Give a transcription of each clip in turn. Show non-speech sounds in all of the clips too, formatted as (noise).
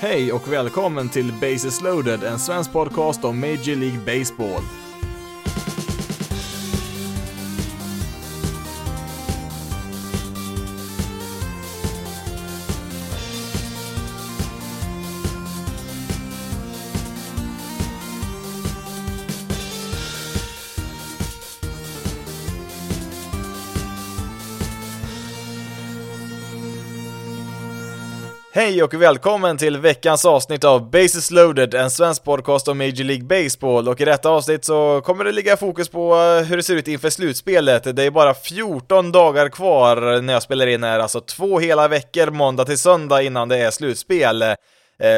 Hej och välkommen till Bases loaded, en svensk podcast om Major League Baseball. Hej och välkommen till veckans avsnitt av Bases loaded, en svensk podcast om Major League Baseball och i detta avsnitt så kommer det ligga fokus på eh, hur det ser ut inför slutspelet. Det är bara 14 dagar kvar när jag spelar in här, alltså två hela veckor måndag till söndag innan det är slutspel. Eh,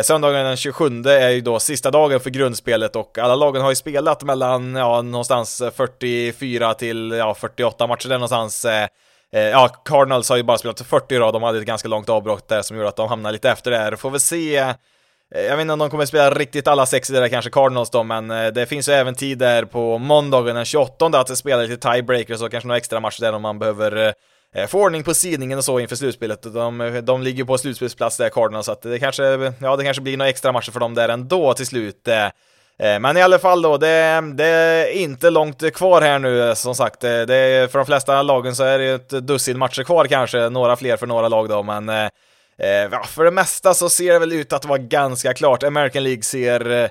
söndagen den 27 är ju då sista dagen för grundspelet och alla lagen har ju spelat mellan, ja, någonstans 44 till, ja, 48 matcher där någonstans. Eh, Eh, ja, Cardinals har ju bara spelat 40 rad, de hade ett ganska långt avbrott där som gjorde att de hamnade lite efter där. Får väl se. Eh, jag vet inte om de kommer spela riktigt alla sex i det där kanske Cardinals då, men eh, det finns ju även tid där på måndagen den 28 att spela lite tiebreakers och kanske några extra matcher där om man behöver eh, få ordning på sidningen och så inför slutspelet. De, de ligger på slutspelsplats där, Cardinals, så att det kanske, ja, det kanske blir några extra matcher för dem där ändå till slut. Eh, men i alla fall då, det, det, är inte långt kvar här nu eh, som sagt. Eh, det är, för de flesta lagen så är det ett dussin matcher kvar kanske, några fler för några lag då, men eh, ja, för det mesta så ser det väl ut att vara ganska klart. American League ser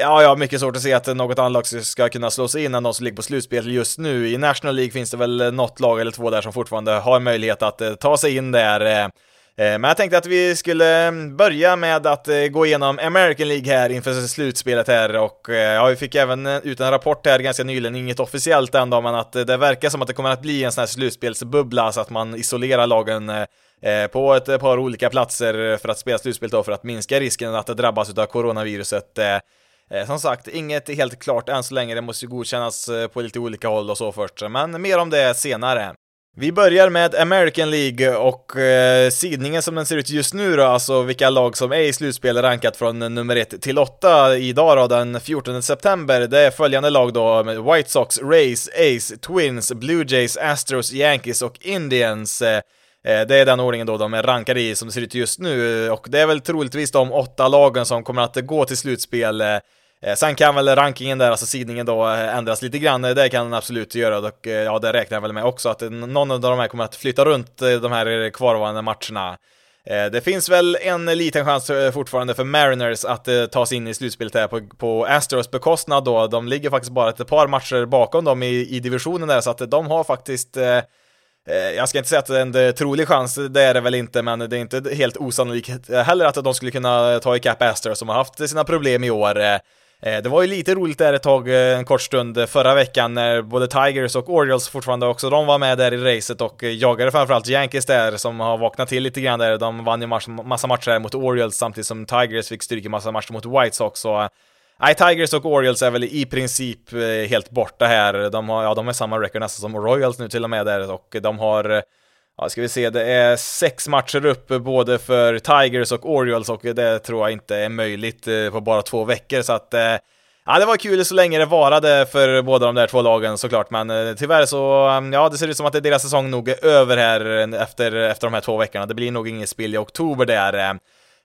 Ja, jag har mycket svårt att se att något annat lag ska kunna slå sig in än de som ligger på slutspel just nu. I National League finns det väl något lag eller två där som fortfarande har möjlighet att ta sig in där. Eh, men jag tänkte att vi skulle mm, börja med att eh, gå igenom American League här inför slutspelet här och eh, ja, vi fick även ut en rapport här ganska nyligen, inget officiellt än då, men att det verkar som att det kommer att bli en sån här slutspelsbubbla så att man isolerar lagen på ett par olika platser för att spela slutspel då för att minska risken att det drabbas av coronaviruset. Som sagt, inget helt klart än så länge, det måste ju godkännas på lite olika håll och så först, men mer om det senare. Vi börjar med American League och eh, sidningen som den ser ut just nu då, alltså vilka lag som är i slutspel rankat från nummer 1 till 8 idag då, den 14 september. Det är följande lag då, White Sox, Rays, Ace, Twins, Blue Jays, Astros, Yankees och Indians. Eh, eh, det är den ordningen då de är rankade i som det ser ut just nu och det är väl troligtvis de åtta lagen som kommer att gå till slutspel Eh, Eh, sen kan väl rankingen där, alltså sidningen då, eh, ändras lite grann, eh, det kan den absolut göra och ja, det räknar jag väl med också att någon av de här kommer att flytta runt de här kvarvarande matcherna. Det finns väl en liten chans fortfarande för Mariners att ta sig in i slutspelet här på, på Astros bekostnad då. De ligger faktiskt bara ett par matcher bakom dem i, i divisionen där, så att de har faktiskt jag ska inte säga att det är en trolig chans, det är det väl inte, men det är inte helt osannolikt heller att de skulle kunna ta ikapp Astros som har haft sina problem i år. Eh, det var ju lite roligt där ett tag, eh, en kort stund eh, förra veckan när både Tigers och Orioles fortfarande också, de var med där i racet och jagade framförallt Yankees där som har vaknat till lite grann där. De vann ju massa matcher här mot Orioles samtidigt som Tigers fick stryka massa matcher mot White Sox. Så Nej, Tigers och Orioles är väl i princip helt borta här. De har, ja, de har samma record nästan som Royals nu till och med där och de har Ja, ska vi se, det är sex matcher upp både för Tigers och Orioles och det tror jag inte är möjligt eh, på bara två veckor så att eh, Ja, det var kul så länge det varade för båda de där två lagen såklart, men eh, tyvärr så, mm, ja, det ser ut som att deras säsong nog är över här efter, efter de här två veckorna. Det blir nog inget spel i oktober där.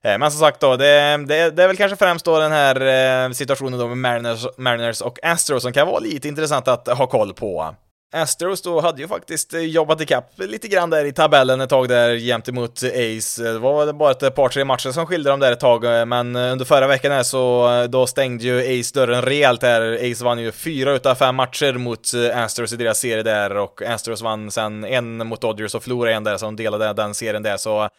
Men som sagt då, det, det, det är väl kanske främst då den här situationen då med Mariners, Mariners och Astros som kan vara lite intressant att ha koll på. Astros då hade ju faktiskt eh, jobbat ikapp lite grann där i tabellen ett tag där gentemot Ace. Eh, det var bara ett eh, par, tre matcher som skilde dem där ett tag, men under förra veckan här så då stängde ju Ace dörren rejält här. Ace vann ju fyra utav fem matcher mot Astros i deras serie där och Astros vann sen en mot Dodgers och förlorade en där, så de delade den serien där, så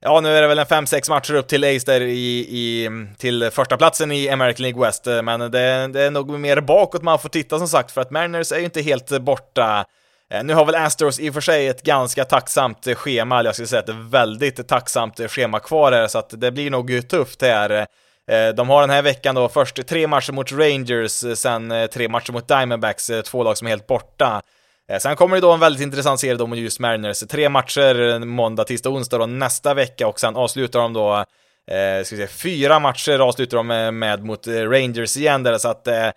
Ja, nu är det väl en 5-6 matcher upp till Ace där i, i, till första platsen i American League West, eh, men det, det, är nog mer bakåt man får titta som sagt, för att Mariners är ju inte helt borta. Eh, nu har väl Astros i och för sig ett ganska tacksamt schema, eller jag skulle säga ett väldigt tacksamt schema kvar här, så att det blir nog tufft här. Eh, de har den här veckan då först tre matcher mot Rangers, sen tre matcher mot Diamondbacks, två lag som är helt borta. Eh, sen kommer det då en väldigt intressant serie då mot just Mariners. Tre matcher eh, måndag, tisdag, onsdag då nästa vecka och sen avslutar de då, eh, ska vi se, fyra matcher avslutar de med, med mot eh, Rangers igen där, så att eh,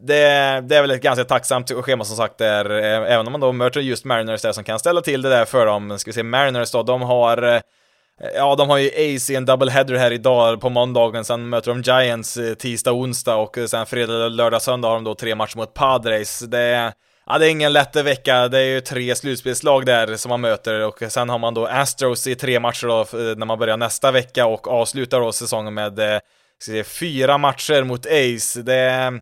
det, det, är väl ett ganska tacksamt schema som sagt där, även om man då möter just Mariners där som kan ställa till det där för dem. Ska vi se, Mariners då, de har Ja, de har ju AC en double header här idag på måndagen, sen möter de Giants tisdag, onsdag och sen fredag, lördag, söndag har de då tre matcher mot Padres. Det är, ja, det är ingen lätt vecka, det är ju tre slutspelslag där som man möter och sen har man då Astros i tre matcher då eh, när man börjar nästa vecka och avslutar då säsongen med eh, ska fyra matcher mot Ace. Det är,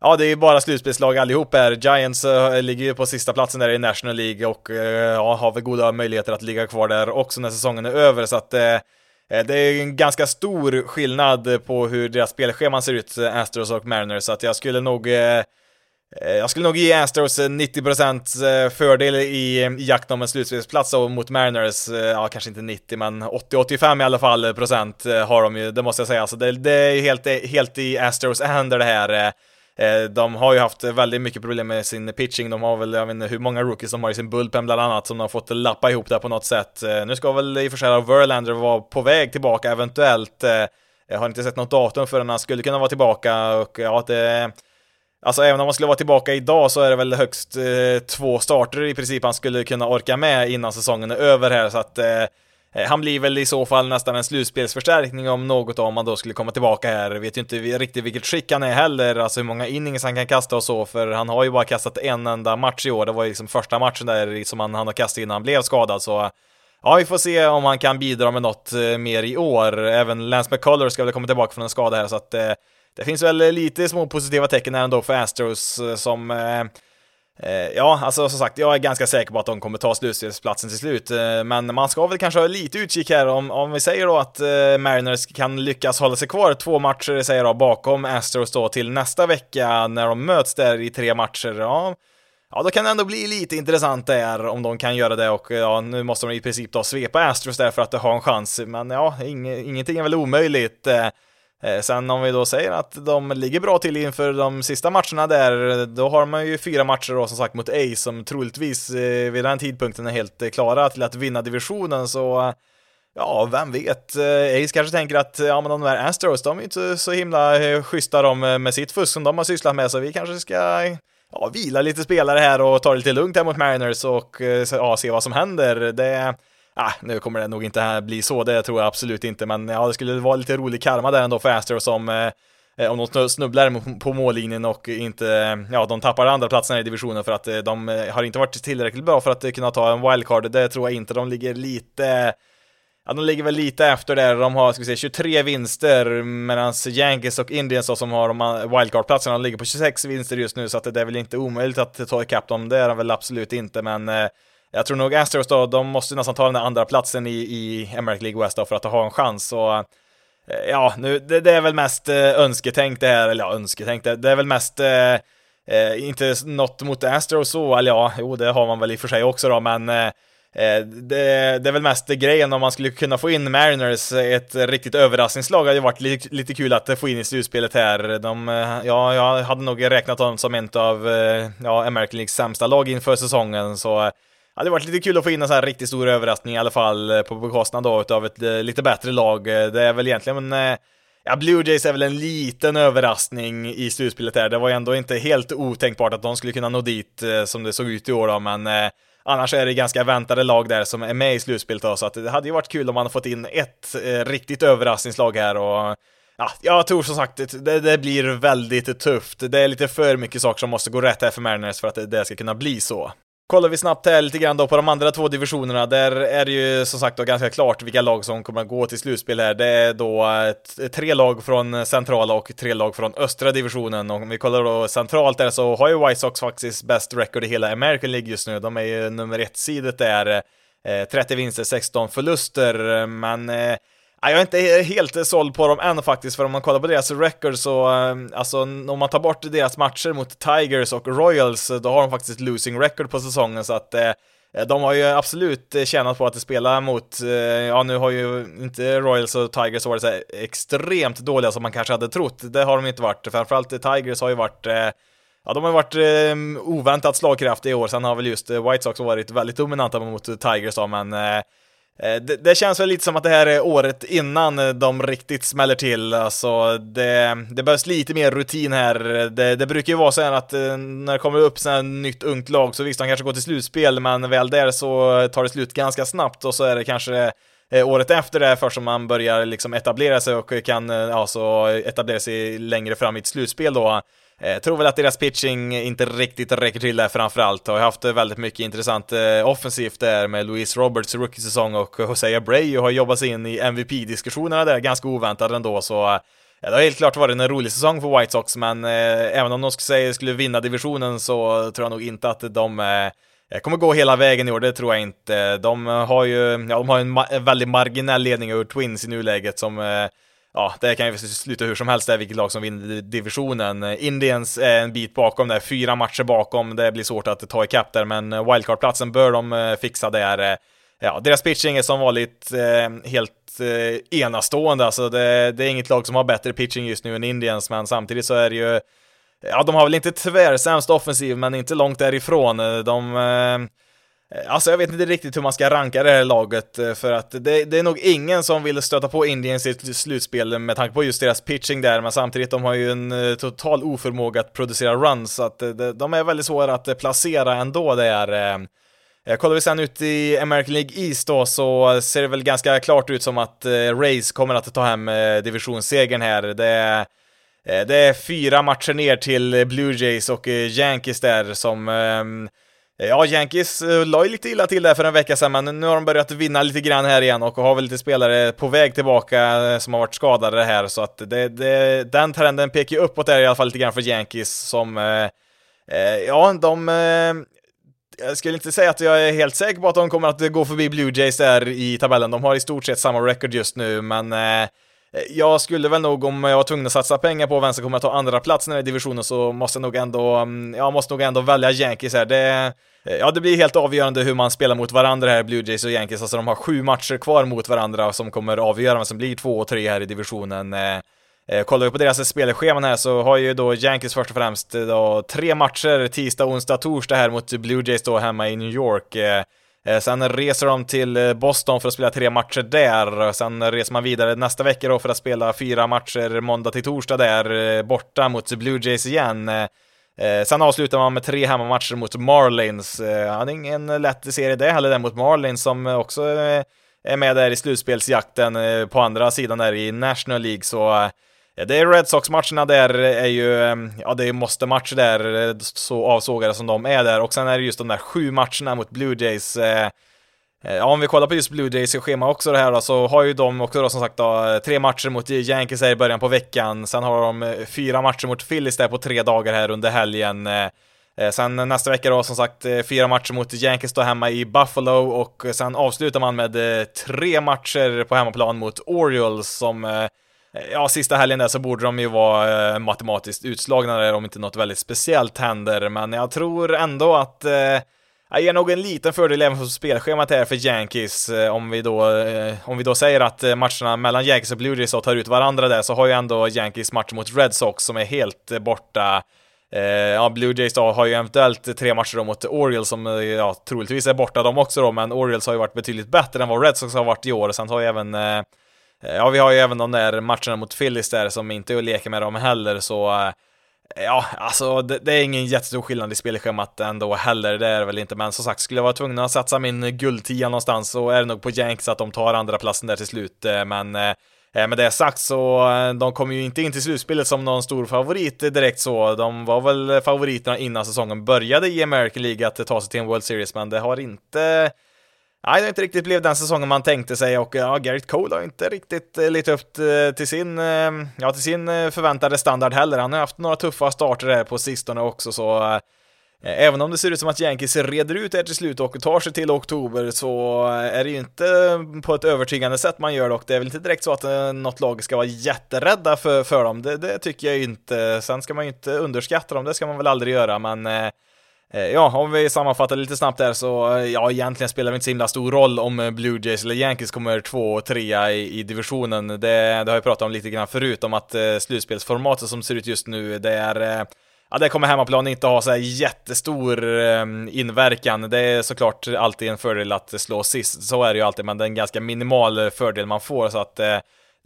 Ja, det är ju bara slutspelslag allihop här. Giants eh, ligger ju på sista platsen där i National League och ja, har väl goda möjligheter att ligga kvar där också när säsongen är över, så att det är en ganska stor skillnad på hur deras spelscheman ser ut, Astros och Mariners, så att jag skulle nog Eh, jag skulle nog ge Astros eh, 90% eh, fördel i jakten om en slutspelsplats och mot Mariners, ja kanske inte 90 men 80-85 i alla fall procent har de ju, det måste jag säga. Så det, det är helt, helt i Astros händer det här. De har ju haft väldigt mycket problem med sin pitching, de har väl, jag vet inte hur många rookies de har i sin bullpen bland annat, som de har fått lappa ihop där på något sätt. Nu ska väl i och för sig Verlander vara på väg tillbaka eventuellt, jag har inte sett något datum förrän han skulle kunna vara tillbaka och ja, det Alltså även om han skulle vara tillbaka idag så är det väl högst eh, två starter i princip han skulle kunna orka med innan säsongen är över här så att eh, eh han blir väl i så fall nästan en slutspelsförstärkning om något om han då skulle komma tillbaka här. Vet ju inte riktigt vilket skick han är heller, alltså hur många innings han kan kasta och så, för han har ju bara kastat en enda match i år. Det var ju liksom första matchen där som han, han har kastat innan han blev skadad, så ja, vi får se om han kan bidra med något eh, mer i år. Även Lance McCullers ska väl komma tillbaka från en skada här, så att eh, det finns väl lite små positiva tecken här ändå för Astros eh, som eh, eh, ja, alltså som sagt, jag är ganska säker på att de kommer ta slutspelsplatsen till slut, men man ska väl kanske ha lite utkik här om, om vi säger då att Mariners kan lyckas hålla sig kvar två matcher, säger jag bakom Astros då till nästa vecka när de möts där i tre matcher, ja. Ja, då kan det ändå bli lite intressant där om de kan göra det och ja, nu måste de i princip då svepa Astros där för att ha en chans, men ja, ingenting är väl omöjligt. Eh, sen om vi då säger att de ligger bra till inför de sista matcherna där, då har man ju fyra matcher då som sagt mot Ace som troligtvis eh, vid den tidpunkten är helt eh, klara till att vinna divisionen, så ja, vem vet? Ace kanske tänker att ja, men de där Astros, de är inte så himla schyssta de med sitt fusk som de har sysslat med, så vi kanske ska ja, vila lite spelare här och ta det lite lugnt här mot Mariners och ja, se vad som händer. Det Ah, nu kommer det nog inte här bli så, det tror jag absolut inte, men ja, det skulle vara lite rolig karma där ändå för Astros som eh, eh, om de snubblar på mållinjen och inte, eh, ja, de tappar andra platsen i divisionen för att eh, de eh, har inte varit tillräckligt bra för att kunna ta en wildcard, det tror jag inte, de ligger lite Ja, de ligger väl lite efter där, de har, ska vi säga, 23 vinster, medan Yankees och Indians då, som har de wildcard-platserna, de ligger på 26 vinster just nu, så att det är väl inte omöjligt att ta ikapp dem, det är de väl absolut inte, men jag tror nog Astros då, de måste nästan ta den där andra platsen i, i American League West då för att ha en chans. Så eh, ja, nu, det, det är väl mest eh, önsketänkt det här, eller ja, önsketänkt, det, det är väl mest eh, eh, inte något mot Astros så, eller ja, jo, det har man väl i och för sig också då, men eh, eh det, det, är väl mest grejen om man skulle kunna få in Mariners, eh, ett riktigt överraskningslag hade ju varit li, lite kul att få in i slutspelet här. De, ja, jag hade nog räknat dem som en av ja, American Leagues sämsta lag inför säsongen, så det varit lite kul att få in en sån här riktigt stor överraskning i alla fall eh, på bekostnad då utav ett eh, lite bättre lag. Eh, det är väl egentligen men, Ja, Blue Jays är väl en liten överraskning i slutspelet där. Det var ju ändå inte helt otänkbart att de skulle kunna nå dit som det såg ut i år då, men annars är det ganska väntade lag där som är med i slutspelet då, så att det hade ju varit kul om man hade fått in ett eh, riktigt överraskningslag här och Ja, jag tror som sagt det, det blir väldigt tufft. Det är lite för mycket saker som måste gå rätt här för Mariners för att det, det ska kunna bli så. Kollar vi snabbt här lite grann då på de andra två divisionerna, där är det ju som sagt då ganska klart vilka lag som kommer att gå till slutspel här. Det är då tre lag från centrala och tre lag från östra divisionen. Och om vi kollar då centralt där så har ju White Sox faktiskt bäst record i hela American League just nu. De är ju nummer ett-sidet där, eh, 30 vinster, 16 förluster, men eh, jag är inte helt såld på dem än faktiskt, för om man kollar på deras record så, eh, alltså om man tar bort deras matcher mot Tigers och Royals, eh, då har de faktiskt losing record på säsongen, så att eh, de har ju absolut tjänat på att spela mot, ja nu har ju inte Royals och Tigers varit så extremt dåliga som man kanske hade trott, det har de inte varit, framförallt Tigers har ju varit Ja, de har varit eh, oväntat slagkraftiga i år, sen har väl just White Sox varit väldigt dominanta mot Tigers då, men Eh, Eh, det, det, känns väl lite som att det här är året innan de riktigt smäller till, alltså det, det behövs lite mer rutin här. Det, det brukar ju vara så här att eh, när det kommer upp så här nytt ungt lag så visst, de kanske går till slutspel, men väl där så tar det slut ganska snabbt och så är det kanske eh, året efter det först som man börjar liksom etablera sig och kan alltså etablera sig längre fram i ett slutspel då. Jag tror väl att deras pitching inte riktigt räcker till där framförallt. Har haft eh, väldigt mycket intressant eh, offensivt där med Louise Roberts rookie-säsong och Jose Abreu har jobbat sig in i MVP-diskussionerna där ganska oväntat ändå så Ja, det har helt klart varit en rolig säsong för White Sox, men eh, även om de skulle, skulle vinna divisionen så tror jag nog inte att de eh, kommer gå hela vägen i år, det tror jag inte. De har ju, ja, de har en, ma en väldigt marginell ledning över Twins i nuläget som eh, Ja, det kan ju sluta hur som helst, det är vilket lag som vinner divisionen. Eh, Indians är en bit bakom där, fyra matcher bakom, det blir svårt att ta ikapp där, men eh, wildcard-platsen bör de eh, fixa där. Ja, deras pitching är som vanligt eh, helt eh, enastående, alltså det, det, är inget lag som har bättre pitching just nu än Indians, men samtidigt så är det ju, ja de har väl inte tvärsämst offensiv, men inte långt därifrån. De, eh, Eh, alltså jag vet inte riktigt hur man ska ranka det här laget, eh, för att det, det, är nog ingen som vill stöta på Indien i ett slutspel med tanke på just deras pitching där, men samtidigt de har ju en eh, total oförmåga att producera runs, så att de är väldigt svåra att placera ändå där. Kollar vi sen ut i American League East då så ser det väl ganska klart ut som att Rays kommer att ta hem divisionssegern här. Det är, det är fyra matcher ner till Blue Jays och Yankees där som ehm, Ja, Yankees eh, la ju lite illa till där för en vecka sedan, men nu har de börjat vinna lite grann här igen och har väl lite spelare på väg tillbaka eh, som har varit skadade här, så att det, det, den trenden pekar ju uppåt där i alla fall lite grann för Yankees som eh, Ja, de jag skulle inte säga att jag är helt säker på att de kommer att gå förbi Blue Jays där i tabellen. De har i stort sett samma record just nu, men eh, jag skulle väl nog, om jag var tvungen att satsa pengar på vem som kommer att ta andra platsen i divisionen, så måste jag nog ändå, mm, jag måste nog ändå välja Yankees här. Det, eh, ja, det blir helt avgörande hur man spelar mot varandra här, Blue Jays och Yankees. Alltså de har sju matcher kvar mot varandra som kommer avgöra vem som blir två och tre här i divisionen. Eh, eh, kollar vi på deras spelscheman här så har ju då Yankees först och främst då, tre matcher tisdag, onsdag, torsdag här mot Blue Jays då hemma i New York. Eh, sen reser de till eh, Boston för att spela tre matcher där. Sen reser man vidare nästa vecka då för att spela fyra matcher måndag till torsdag där eh, borta mot Blue Jays igen. sen avslutar man med tre hemmamatcher mot Marlins. Ja, det är ingen lätt serie det heller, där mot Marlins som också är med där i slutspelsjakten på andra sidan där i National League. Så Eh, det är Red Sox-matcherna där eh, är ju, ehm, ja det är måste-matcher där, eh, så avsågade som de är där. Och sen är det just de där sju matcherna mot Blue Jays. Eh, ja, om vi kollar på just Blue Jays schema också det här då, så har ju de också då som sagt då, tre matcher mot Yankees här i början på veckan. Sen har de fyra matcher mot Phillies där på tre dagar här under helgen. Sen nästa vecka då som sagt fyra matcher mot Yankees då hemma i Buffalo och sen avslutar man med tre matcher på hemmaplan mot Orioles som Ja, sista helgen där så borde de ju vara eh, matematiskt utslagna där om inte något väldigt speciellt händer, men jag tror ändå att eh, jag ger nog en liten fördel även för spelschemat här för Yankees, eh, om vi då, eh, om vi då säger att eh, matcherna mellan Yankees och Blue Jays tar ut varandra där, så har ju ändå Yankees match mot Red Sox som är helt borta. Eh, ja, Blue Jays då har ju eventuellt tre matcher då mot Orioles som ja, troligtvis är borta de också då, men Orioles har ju varit betydligt bättre än vad Red Sox har varit i år, sen har ju även Eh, Eh, ja, vi har ju även de där matcherna mot Phillies där som inte är att leka med dem heller, så eh, Ja, alltså det, det, är ingen jättestor skillnad i spelschemat ändå heller, det är det väl inte, men som sagt, skulle jag vara tvungen att satsa min guldtia någonstans så är det nog på Yanks att de tar andra platsen där till slut, eh, men eh, med det sagt så, de kom ju inte in till slutspelet som någon stor favorit direkt så. De var väl favoriterna innan säsongen började i American League att ta sig till en World Series, men det har inte Nej, det har inte riktigt blivit den säsongen man tänkte sig och ja, Garrett Cole har inte riktigt eh, lite upp eh, till sin, eh, ja, till sin eh, förväntade standard heller. Han har haft några tuffa starter här på sistone också, så Även om det ser ut som att Yankees reder ut det till slut och tar sig till oktober så är det ju inte på ett övertygande sätt man gör det och det är väl inte direkt så att något lag ska vara jätterädda för, för dem. Det, det tycker jag inte. Sen ska man ju inte underskatta dem, det ska man väl aldrig göra, men Eh, Eh, ja, om vi sammanfattar lite snabbt där så, eh, ja, egentligen spelar det inte så himla stor roll om eh, Blue Jays eller Yankees kommer två och trea i, i divisionen. Det, det, har jag pratat om lite grann förut, om att eh, slutspelsformatet som ser ut just nu, det är eh, Ja, det kommer hemmaplan inte ha så här jättestor eh, inverkan. Det är såklart alltid en fördel att slå sist, så är det ju alltid, men det är en ganska minimal fördel man får, så att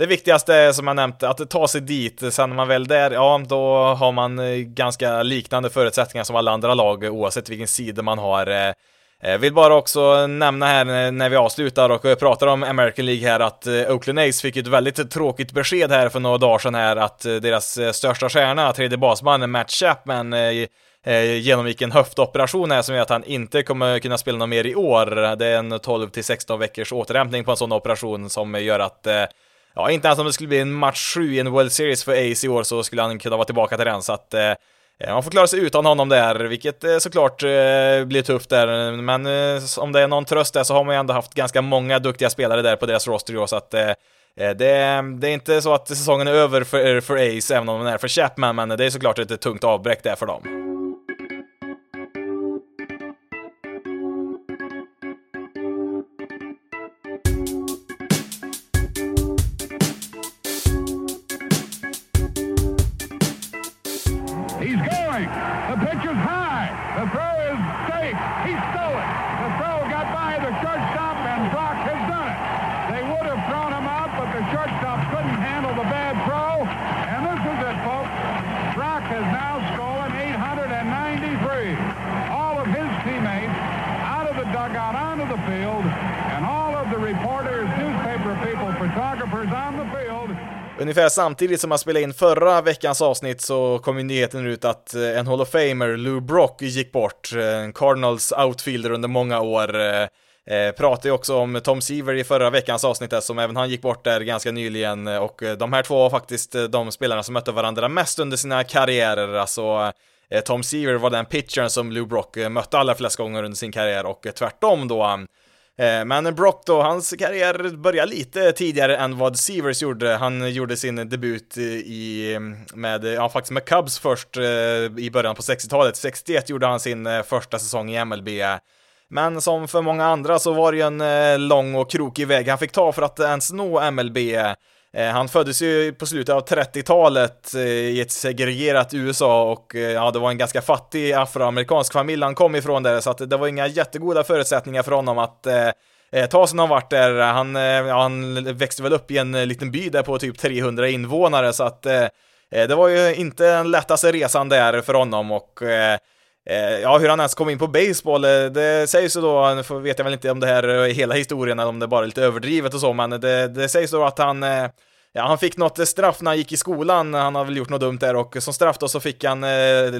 det viktigaste är som jag nämnt, att ta sig dit. Sen när man väl där, ja, då har man eh, ganska liknande förutsättningar som alla andra lag, eh, oavsett vilken sida man har. Jag Vill bara också nämna här när vi avslutar och pratar om American League här att Oakland A's fick ett väldigt tråkigt besked här för några dagar sedan här att deras största stjärna, tredje basmannen Matt Chapman, genomgick en höftoperation här som gör att han inte kommer kunna spela något mer i år. Det är en 12 till 16 veckors återhämtning på en sån operation som gör att Ja, inte ens om det skulle bli en match 7 i en World Series för Ace i år så skulle han kunna vara tillbaka till den, så att eh, eh man får klara sig utan honom där, vilket eh, såklart eh, blir tufft där, men eh, om det är någon tröst där så har man ju ändå haft ganska många duktiga spelare där på deras roster i år, så att eh, eh, det, det, är inte så att säsongen är över för, för Ace, även om den är för Chapman, men det är såklart ett tungt avbräck där för dem. Ungefär samtidigt som man spelade in förra veckans avsnitt så kom ju nyheten ut att eh, en Hall of Famer, Lou Brock, gick bort. Eh, en Cardinals outfielder under många år. Eh, eh, pratade ju också om Tom Seaver i förra veckans avsnitt där, som även han gick bort där ganska nyligen och de här två var faktiskt de spelarna som mötte varandra mest under sina karriärer, alltså Tom Seaver var den pitchern som Lou Brock mötte allra flest gånger under sin karriär och tvärtom då Eh, men Brock då, hans karriär började lite tidigare än vad Severs gjorde. Han gjorde sin debut i, med, ja faktiskt med Cubs först eh, i början på 60-talet. 61 gjorde han sin eh, första säsong i MLB. Men som för många andra så var det ju en lång och krokig väg han fick ta för att ens nå MLB. Eh, han föddes ju på slutet av 30-talet eh, i ett segregerat USA och eh, ja, det var en ganska fattig afroamerikansk familj han kom ifrån där, så att det var inga jättegoda förutsättningar för honom att eh, ta sig någon vart där. Han, ja, han växte väl upp i en liten by där på typ 300 invånare, så att eh, det var ju inte den lättaste resan där för honom och eh, Eh, ja, hur han ens kom in på baseball, eh, det sägs ju då, nu vet jag väl inte om det här är hela historien eller om det bara är lite överdrivet och så, men det, det sägs då att han Ja, han fick något straff när han gick i skolan, han har väl gjort något dumt där och som straff då så fick han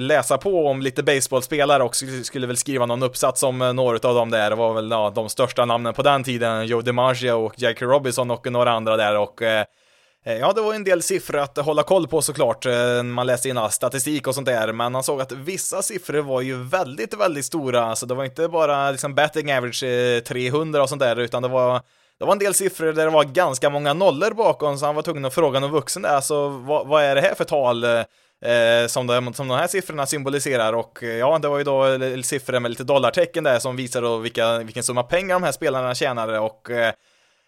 läsa på om lite baseballspelare och skulle väl skriva någon uppsats om några av dem där, det var väl ja, de största namnen på den tiden, Joe DiMaggio och Jackie Robinson och några andra där och Eh, ja, det var en del siffror att hålla koll på såklart, eh, när man läste in statistik och sånt där, men han såg att vissa siffror var ju väldigt, väldigt stora, så det var inte bara liksom betting average eh, 300 och sånt där, utan det var det var en del siffror där det var ganska många nollor bakom, så han var tvungen att fråga någon vuxen där, alltså vad, vad är det här för tal? Eh, som, de, som de här siffrorna symboliserar och ja, det var ju då siffror med lite dollartecken där som visar då vilka, vilken summa pengar de här spelarna tjänade och eh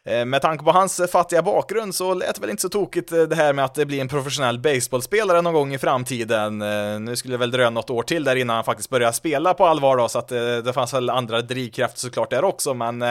Eh, med tanke på hans fattiga bakgrund så lät det väl inte så tokigt eh, det här med att bli en professionell baseballspelare någon gång i framtiden. Eh, nu skulle det väl dröja något år till där innan han faktiskt började spela på allvar då, så att det fanns väl andra drivkrafter såklart där också, men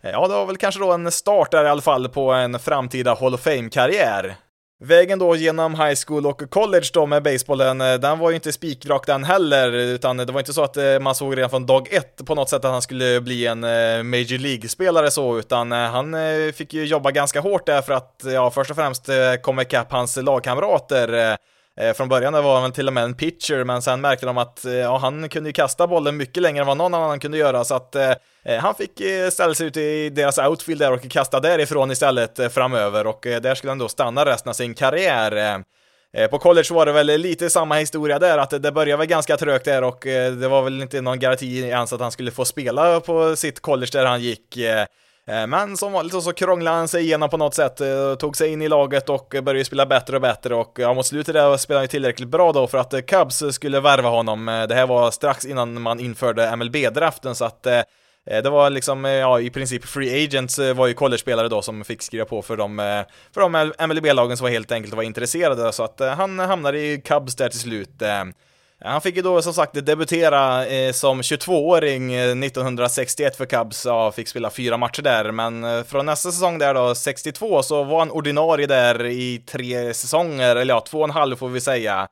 Ja, det var väl kanske då en start där i alla fall på en framtida Hall of Fame-karriär. Vägen då genom high school och college då med basebollen, eh, den var ju inte spikrak den heller, utan det var inte så att eh, man såg redan från dag ett på något sätt att han skulle bli en eh, Major League-spelare så, utan han fick ju jobba ganska hårt där för att, ja, först och främst komma ikapp hans lagkamrater Eh, från början var han till och med en pitcher, men sen märkte de att eh, ja, han kunde ju kasta bollen mycket längre än vad någon annan kunde göra, så att eh, eh han fick eh, ställa sig ut i deras outfield där och kasta därifrån istället framöver, och där skulle han då stanna resten av sin karriär. På college var det väl lite samma historia där, att det började väl ganska trögt där och det var väl inte någon garanti ens att han skulle få spela på sitt college där han gick. Eh, men som vanligt så krånglade han sig igenom på något sätt, eh, tog sig in i laget och började spela bättre och bättre och ja, mot slutet där spelade han tillräckligt bra då för att eh, Cubs skulle värva honom. Det här var strax innan man införde MLB-draften så att det var liksom, ja, i princip free agents var ju college-spelare då som fick skriva på för de, för de MLB-lagen som var helt enkelt var intresserade, så att han hamnade i Cubs där till slut. Han fick ju då som sagt debutera eh, som 22-åring 1961 eh, för Cubs, ja, fick spela fyra matcher där, men eh, från nästa säsong där då, 62, så var han ordinarie där i tre säsonger, eller ja, två och en halv får vi säga.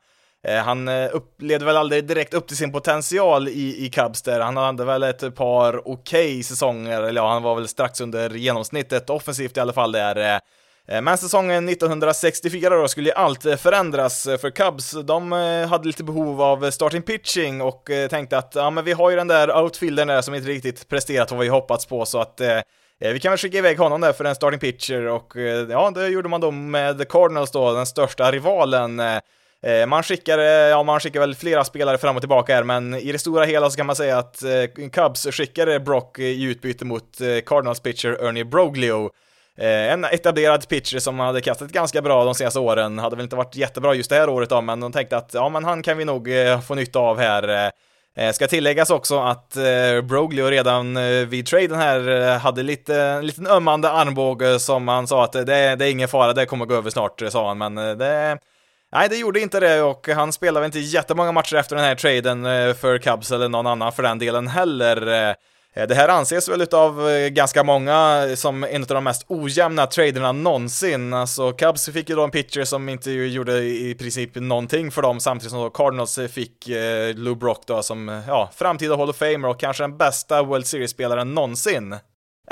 Eh, han upplevde väl aldrig direkt upp till sin potential i, i Cubs där. Han hade väl ett par okej okay säsonger, eller ja, han var väl strax under genomsnittet offensivt i alla fall där. Eh, men säsongen 1964 då skulle ju allt eh, förändras eh, för Cubs. De hade lite behov av starting pitching och tänkte att ja, men vi har ju den där outfieldern där som inte riktigt presterat vad vi hoppats på så att eh, vi kan väl skicka iväg honom där för en starting pitcher och ja, det gjorde man då med Cardinals då, den största rivalen. Man skickar, ja man skickar väl flera spelare fram och tillbaka här, men i det stora hela så kan man säga att Cubs skickade Brock i utbyte mot Cardinals pitcher Ernie Broglio. Eh, en etablerad pitcher som hade kastat ganska bra de senaste åren, hade väl inte varit jättebra just det här året då, men de tänkte att ja, men han kan vi nog eh, få nytta av här. Eh, ska tilläggas också att Broglio redan vid traden här hade lite, en liten ömmande armbåge som han sa att det, det är ingen fara, det kommer gå över snart, sa han, men det Nej, det gjorde inte det och han spelade väl inte jättemånga matcher efter den här traden för Cubs eller någon annan för den delen heller. Eh, det här anses väl utav eh, ganska många som en av de mest ojämna traderna någonsin. Alltså Cubs fick ju då en pitcher som inte gjorde i princip någonting för dem samtidigt som Cardinals fick eh, Lou Brock då som, ja, framtida Hall of Famer och kanske den bästa World Series-spelaren någonsin.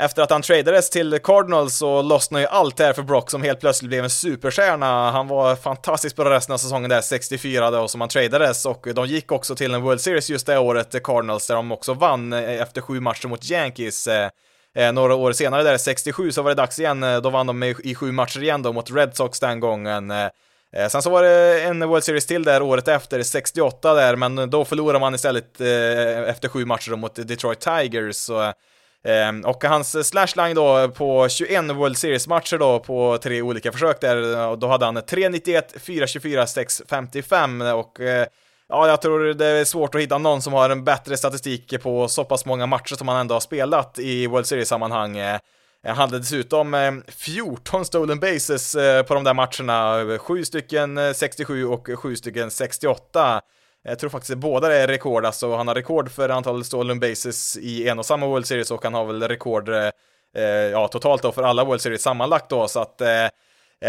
Efter att han tradades till Cardinals så lossnade ju allt där för Brock som helt plötsligt blev en superstjärna. Han var fantastiskt bra resten av säsongen där, 64 då som han tradades och de gick också till en World Series just det året, Cardinals, där de också vann eh, efter sju matcher mot Yankees. Eh, eh, några år senare där, 67, så var det dags igen, då vann de i sju matcher igen då mot Red Sox den gången. Sen så var det en World Series till där året efter, 68 där, men då förlorade man istället efter sju matcher mot Detroit Tigers. Så Ehm, och hans slashline då på 21 World Series-matcher då på tre olika försök där, och då hade han 3.91, 4.24, 6.55 och eh, Ja, jag tror det är svårt att hitta någon som har en bättre statistik på så pass många matcher som han ändå har spelat i World Series-sammanhang. Eh, han hade dessutom eh, 14 stolen bases eh, på de där matcherna, 7 stycken 67 och 7 stycken 68. Jag tror faktiskt att båda är rekord, alltså han har rekord för antal stolen bases i en och samma World Series och han har väl rekord, eh, eh, ja totalt då för alla World Series sammanlagt då, så att eh,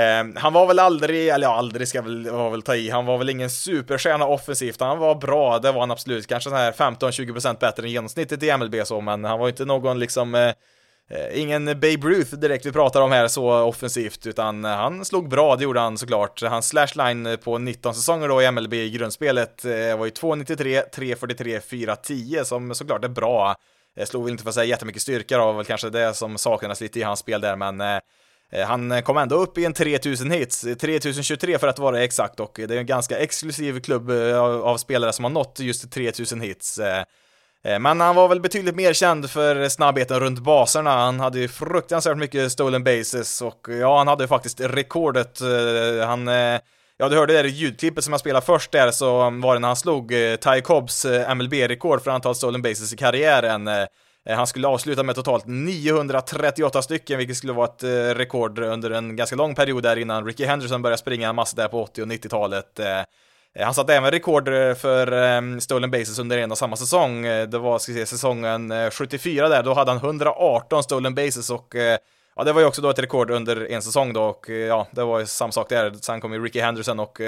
eh, han var väl aldrig, eller ja, aldrig ska väl, var väl ta i, han var väl ingen superstjärna offensivt, han var bra, det var han absolut, kanske så här 15-20% bättre än genomsnittet i MLB så, men han var inte någon liksom eh, Eh, ingen Babe Ruth direkt vi pratar om här så offensivt, utan eh, han slog bra, det gjorde han såklart. Hans slashline på 19 säsonger då i MLB i grundspelet eh, var ju 2,93, 3,43, 4,10 som såklart är bra. Slog väl inte för att säga jättemycket styrka då, väl kanske det som saknades lite i hans spel där, men han kom ändå upp i en 3000 hits, 3023 för att vara exakt, och det är en ganska exklusiv klubb av spelare som har nått just 3000 hits. Eh, men han var väl betydligt mer känd för snabbheten runt baserna. Han hade ju fruktansvärt mycket stolen bases och ja, han hade ju faktiskt rekordet. Eh, han, eh, ja, du hörde det där ljudklippet som jag spelade först där så var det när han slog Ty Cobbs MLB-rekord för antal stolen bases i karriären. Han skulle avsluta med totalt 938 stycken, vilket skulle vara ett rekord under en ganska lång period där innan Ricky Henderson började springa en massa där på 80 och 90-talet. Eh, han satte även rekord eh, för ehm, stolen bases under en och samma säsong. Eh, det var, ska se, säsongen 74 där, då hade han 118 stolen bases och ja, det var ju också då ett rekord under en säsong då och ja, det var ju samma sak där. Sen kom ju Ricky Henderson och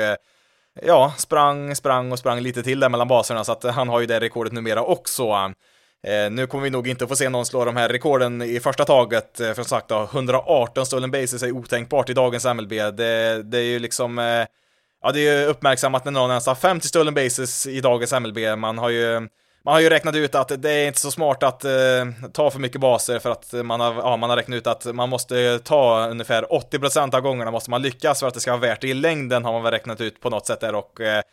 ja, sprang, sprang och sprang lite till där mellan baserna så att han har ju det rekordet numera också. Eh, nu kommer vi nog inte få se någon slå de här rekorden i första taget, eh, för sagt då, 118 stolen bases är otänkbart i dagens MLB. Det, det är ju liksom eh, Ja, det är ju uppmärksammat när någon ens har 50 stolen bases i dagens MLB. Man har ju man har ju räknat ut att det är inte så smart att eh, ta för mycket baser för att man har, ja, man har räknat ut att man måste ta ungefär 80% av gångerna måste man lyckas för att det ska vara värt det i längden har man väl räknat ut på något sätt där och eh,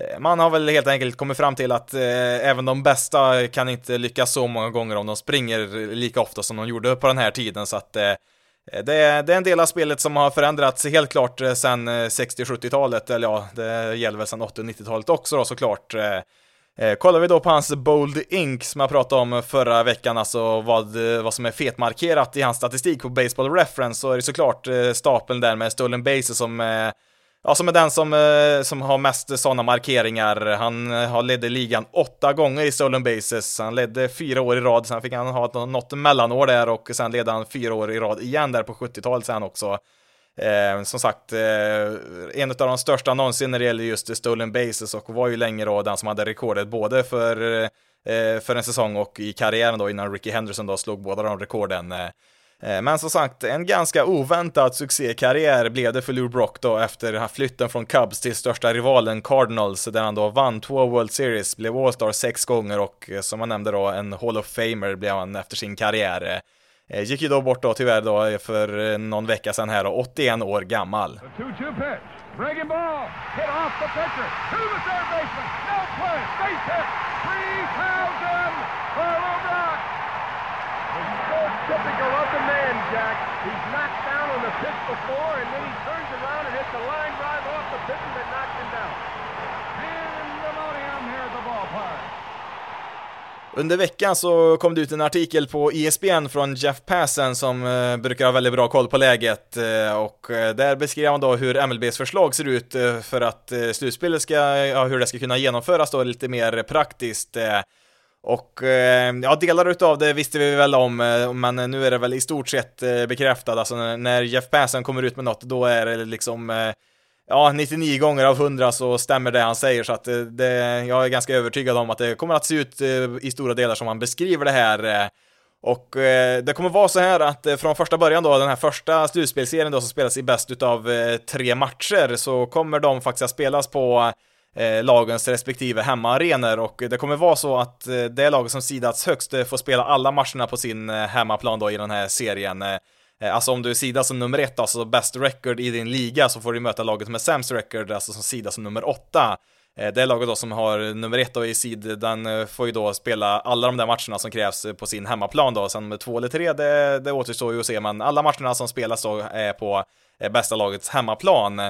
eh, man har väl helt enkelt kommit fram till att eh, även de bästa kan inte lyckas så många gånger om de springer lika ofta som de gjorde på den här tiden så att Eh, Eh, det är, det är en del av spelet som har förändrats helt klart eh, sen eh, sedan 60-70-talet, eller ja, det gäller väl sedan 80-90-talet också då såklart. kollar vi då på hans Bold Ink som jag pratade om förra veckan, alltså vad, vad som är fetmarkerat i hans statistik på Baseball Reference, så är det såklart stapeln där med stolen bases som Ja, som är den som, eh, som har mest sådana markeringar. Han eh, har ledde ligan åtta gånger i stolen bases. Han ledde fyra år i rad, sen fick han ha något mellanår där och sen ledde han fyra år i rad igen där på 70-talet sen också. Eh, som sagt, eh, en av de största någonsin när det gäller just stolen bases och var ju länge då den som hade rekordet både för, eh, för en säsong och i karriären då innan Ricky Henderson då slog båda de rekorden. Eh, Eh, men som sagt, en ganska oväntad succékarriär blev det för Lou Brock då efter flytten från Cubs till största rivalen Cardinals där han då vann två World Series, blev All-Star sex gånger och eh, som man nämnde då en Hall of Famer blev han efter sin karriär. Eh, gick ju då bort då tyvärr då för någon vecka sedan här då, 81 år gammal. Breaking ball, hit off the pitcher, to the third baseman, no play, base hit, 3000 for Lou Brock! Typical of the man, Jack. He's knocked down on the pitch before, and then he turns around and hits a line drive off the pitcher that knocked him down. Pandemonium here at the ballpark. Under veckan så kom det ut en artikel på ESPN från Jeff Passen som eh, brukar ha väldigt bra koll på läget eh, och eh, där beskrev han då hur MLBs förslag ser ut eh, för att eh, slutspelet ska, ja, hur det ska kunna genomföras då lite mer praktiskt. Och eh, ja, delar utav det visste vi väl om, eh, men nu är det väl i stort sett eh, bekräftat. Alltså när Jeff Passan kommer ut med något, då är det liksom ja, 99 gånger av 100 så stämmer det han säger, så att det, jag är ganska övertygad om att det kommer att se ut i stora delar som han beskriver det här. Och det kommer vara så här att från första början då, den här första slutspelserien då som spelas i bäst utav tre matcher, så kommer de faktiskt att spelas på eh, lagens respektive hemmaarenor och det kommer vara så att eh, det laget som sidats högst eh, får spela alla matcherna på sin eh, hemmaplan då i den här serien. Eh, eh alltså om du är sidar som nummer ett, alltså best record i din liga, så får du möta laget med sämst record, alltså som sidas som nummer åtta. Eh, det laget då som har nummer ett då i sid, den får ju då spela alla de där matcherna som krävs på sin hemmaplan då. Sen med två eller tre, det, det återstår ju att se, men alla matcherna som spelas då är på bästa lagets hemmaplan.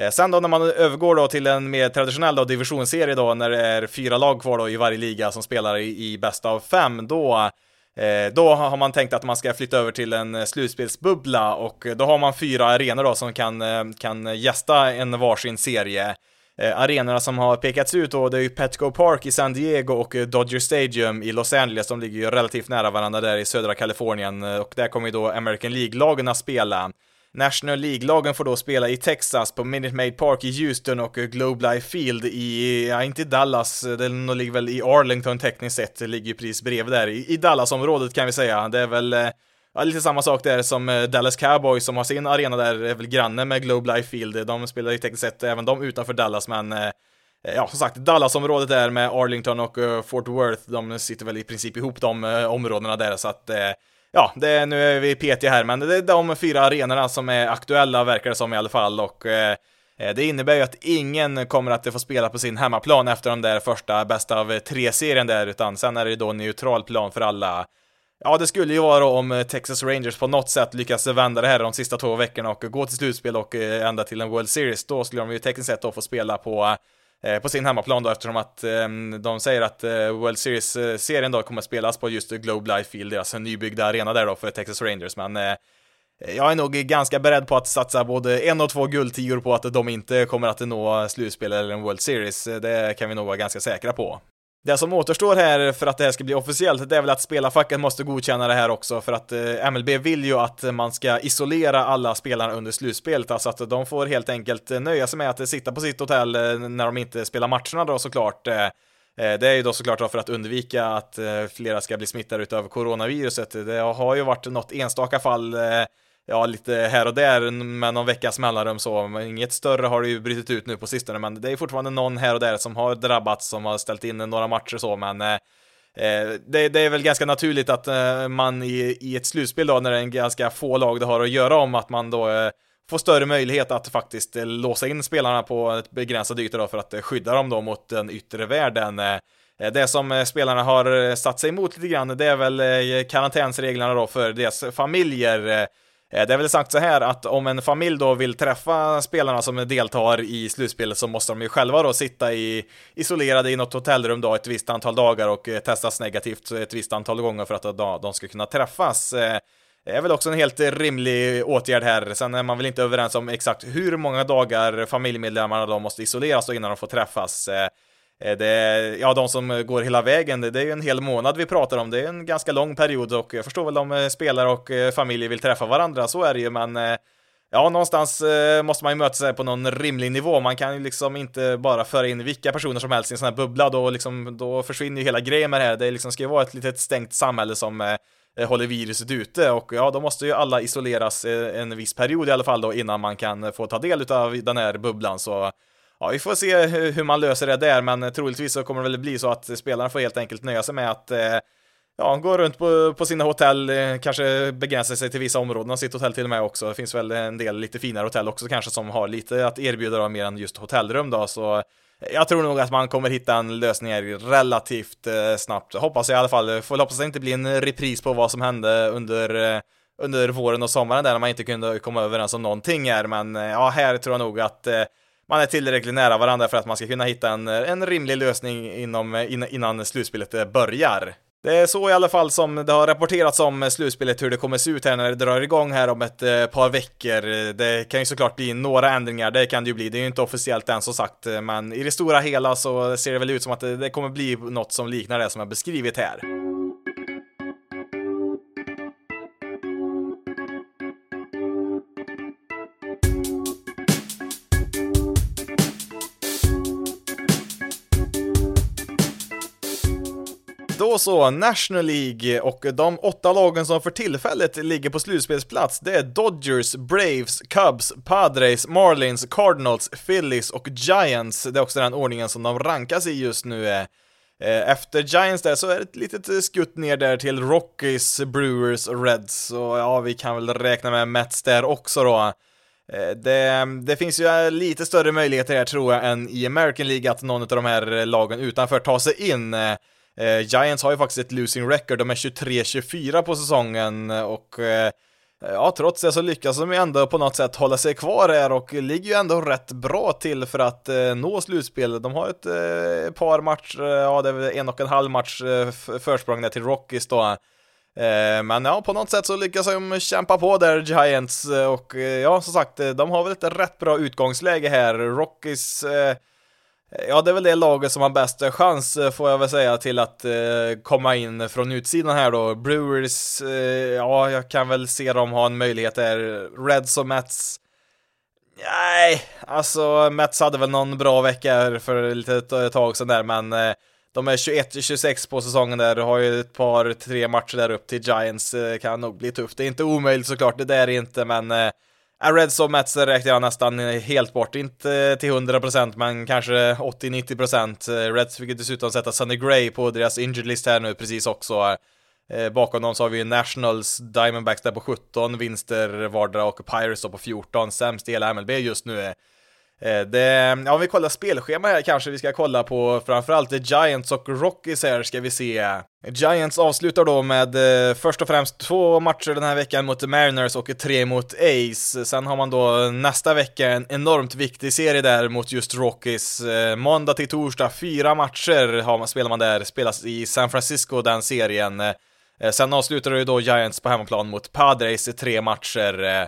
Eh, sen då när man övergår då till en mer traditionell då, divisionsserie då, när det är fyra lag kvar då i varje liga som spelar i, i bästa av fem, då eh, då har man tänkt att man ska flytta över till en eh, slutspelsbubbla och då har man fyra arenor då som kan, kan gästa en varsin serie. arenorna som har pekats ut då, det är ju Petco Park i San Diego och Dodger Stadium i Los Angeles, de ligger ju relativt nära varandra där i södra Kalifornien och där kommer ju då American League-lagen att spela. National League-lagen får då spela i Texas på Minute Maid Park i Houston och Globe Life Field i, ja inte i Dallas, den ligger väl i Arlington tekniskt sett, ligger ju precis bredvid där, i, i Dallas-området kan vi säga. Det är väl Ja, lite samma sak där som eh, Dallas Cowboys som har sin arena där, är väl granne med Globe Life Field. De spelar ju tekniskt sett även de utanför Dallas, men eh, ja, som sagt, Dallas-området där med Arlington och eh, Fort Worth, de sitter väl i princip ihop de områdena där, så att ja, det, nu är vi petiga här, men det är de fyra arenorna som är aktuella verkar det som i alla fall och eh, det innebär ju att ingen kommer att få spela på sin hemmaplan efter de där första bästa av tre-serien där, utan sen är det då neutral plan för alla. Ja, det skulle ju vara om Texas Rangers på något sätt lyckas vända det här de sista två veckorna och gå till slutspel och eh, ända till en World Series. Då skulle de ju tekniskt sett då få spela på Eh, på sin hemmaplan då eftersom att ehm, de säger att eh, World Series-serien eh, då kommer att spelas på just Globe Life Field, deras nybyggda arena där då för Texas Rangers, men jag är nog ganska beredd på att satsa både en och två guldtior på att de inte kommer att nå slutspel eller en World Series. Det kan vi nog vara ganska säkra på. Det som återstår här för att det här ska bli officiellt, det är väl att spelarfacket måste godkänna det här också, för att eh, MLB vill ju att man ska isolera alla spelarna under slutspelet, alltså att de får helt enkelt eh, nöja sig med att sitta på sitt hotell eh, när de inte spelar matcherna då såklart. Det är ju då såklart då för att undvika att flera ska bli smittade utav coronaviruset. Det har ju varit något enstaka fall ja, lite här och där med någon veckas mellanrum så, men inget större har det ju brutit ut nu på sistone, men det är fortfarande någon här och där som har drabbats, som har ställt in några matcher så, men eh, eh det, det, är väl ganska naturligt att eh, man i, i ett slutspel då, när det är en ganska få lag det har att göra om, att man då eh, får större möjlighet att faktiskt eh, låsa in spelarna på ett begränsat yta då för att eh, skydda dem då mot den yttre världen. Det som spelarna har satt sig emot lite grann, det är väl karantänsreglerna då för deras familjer. Eh, det är väl sagt så här att om en familj då vill träffa spelarna som deltar i slutspelet så måste de ju själva då sitta i, isolerade i något hotellrum då ett visst antal dagar och eh, testas negativt ett visst antal gånger för att de ska kunna träffas. Eh, det är väl också en helt rimlig åtgärd här. Sen är man väl inte överens om exakt hur många dagar familjemedlemmarna då måste isoleras då innan de får träffas. Eh, det, ja, de som går hela vägen, det är ju en hel månad vi pratar om. Det är en ganska lång period och jag förstår väl om eh, spelare och eh, familjer vill träffa varandra, så är det ju, men ja, någonstans måste man ju möta sig på någon rimlig nivå. Man kan ju liksom inte bara föra in vilka personer som helst i en sån här bubbla, då, liksom, då försvinner ju hela grejen med det här. Det liksom ska ju vara ett litet stängt samhälle som håller viruset ute och ja, då måste ju alla isoleras en viss period i alla fall då innan man kan få ta del av den här bubblan. Så ja, vi får se hur man löser det där, men troligtvis så kommer det väl bli så att spelarna får helt enkelt nöja sig med att eh, ja, gå runt på, på sina hotell, eh, kanske begränsa sig till vissa områden av sitt hotell till och med också. Det finns väl en del lite finare hotell också kanske som har lite att erbjuda då, mer än just hotellrum då, så jag tror nog att man kommer hitta en lösning här relativt eh, snabbt. Hoppas jag i alla fall. Får hoppas att det inte blir en repris på vad som hände under, eh, under våren och sommaren där när man inte kunde komma överens om någonting här, men eh, ja, här tror jag nog att man är tillräckligt nära varandra för att man ska kunna hitta en, en rimlig lösning inom, innan slutspelet börjar. Det är så i alla fall som det har rapporterats om slutspelet, hur det kommer se ut här när det drar igång här om ett eh, par veckor. Det kan ju såklart bli några ändringar, det kan det ju bli. Det är ju inte officiellt än som sagt, men i det stora hela så ser det väl ut som att det, det kommer bli något som liknar det som jag beskrivit här. Då så, National League och de åtta lagen som för tillfället ligger på slutspelsplats, det är Dodgers, Braves, Cubs, Padres, Marlins, Cardinals, Phillies och Giants. Det är också den ordningen som de rankas i just nu. Eh, efter Giants där så är det ett litet skutt ner där till Rockies, Brewers och Reds, och ja, vi kan väl räkna med Mets där också då. Eh, det, det, finns ju eh, lite större möjligheter här tror jag än i American League att någon av de här lagen utanför tar sig in. Eh, Giants har ju faktiskt ett losing record, de är 23-24 på säsongen och eh, ja, trots det så lyckas de ju ändå på något sätt hålla sig kvar här och ligger ju ändå rätt bra till för att eh, nå slutspel. De har ett eh, par matcher, eh, ja det är väl en och en halv match eh, försprång där till Rockies då. Eh, men ja, på något sätt så lyckas de kämpa på där, Giants, eh, och ja, som sagt, de har väl ett rätt bra utgångsläge här. Rockies Ja, det är väl det laget som har bäst chans, eh, får jag väl säga, till att eh, komma in från utsidan här då. Brewers, eh, ja, jag kan väl se dem ha en möjlighet där. Reds och Mets, nej, alltså Mets hade väl någon bra vecka för ett tag sedan där, men eh, de är 21-26 på säsongen där, har ju ett par, tre matcher där upp till Giants, eh, kan nog bli tufft. Det är inte omöjligt såklart, det där är inte, men eh, Äh, Reds och Mets räknar jag nästan helt bort, inte till 100% men kanske 80-90%. Äh, Reds fick dessutom sätta Sunny Gray på deras injured list här nu precis också. Äh, bakom dem så har vi Nationals, Diamondbacks där på 17 vinster vardera och Pirates då på 14, sämst i hela MLB just nu. Eh, det, ja, om vi kollar spelschema här kanske vi ska kolla på framförallt The Giants och Rockies här ska vi se. Giants avslutar då med eh, först och främst två matcher den här veckan mot The Mariners och tre mot Ace. Sen har man då nästa vecka en enormt viktig serie där mot just Rockies. Eh, måndag till torsdag, fyra matcher har man, spelar man där, spelas i San Francisco den serien. Eh, sen avslutar det ju då Giants på hemmaplan mot Padres i tre matcher. Eh,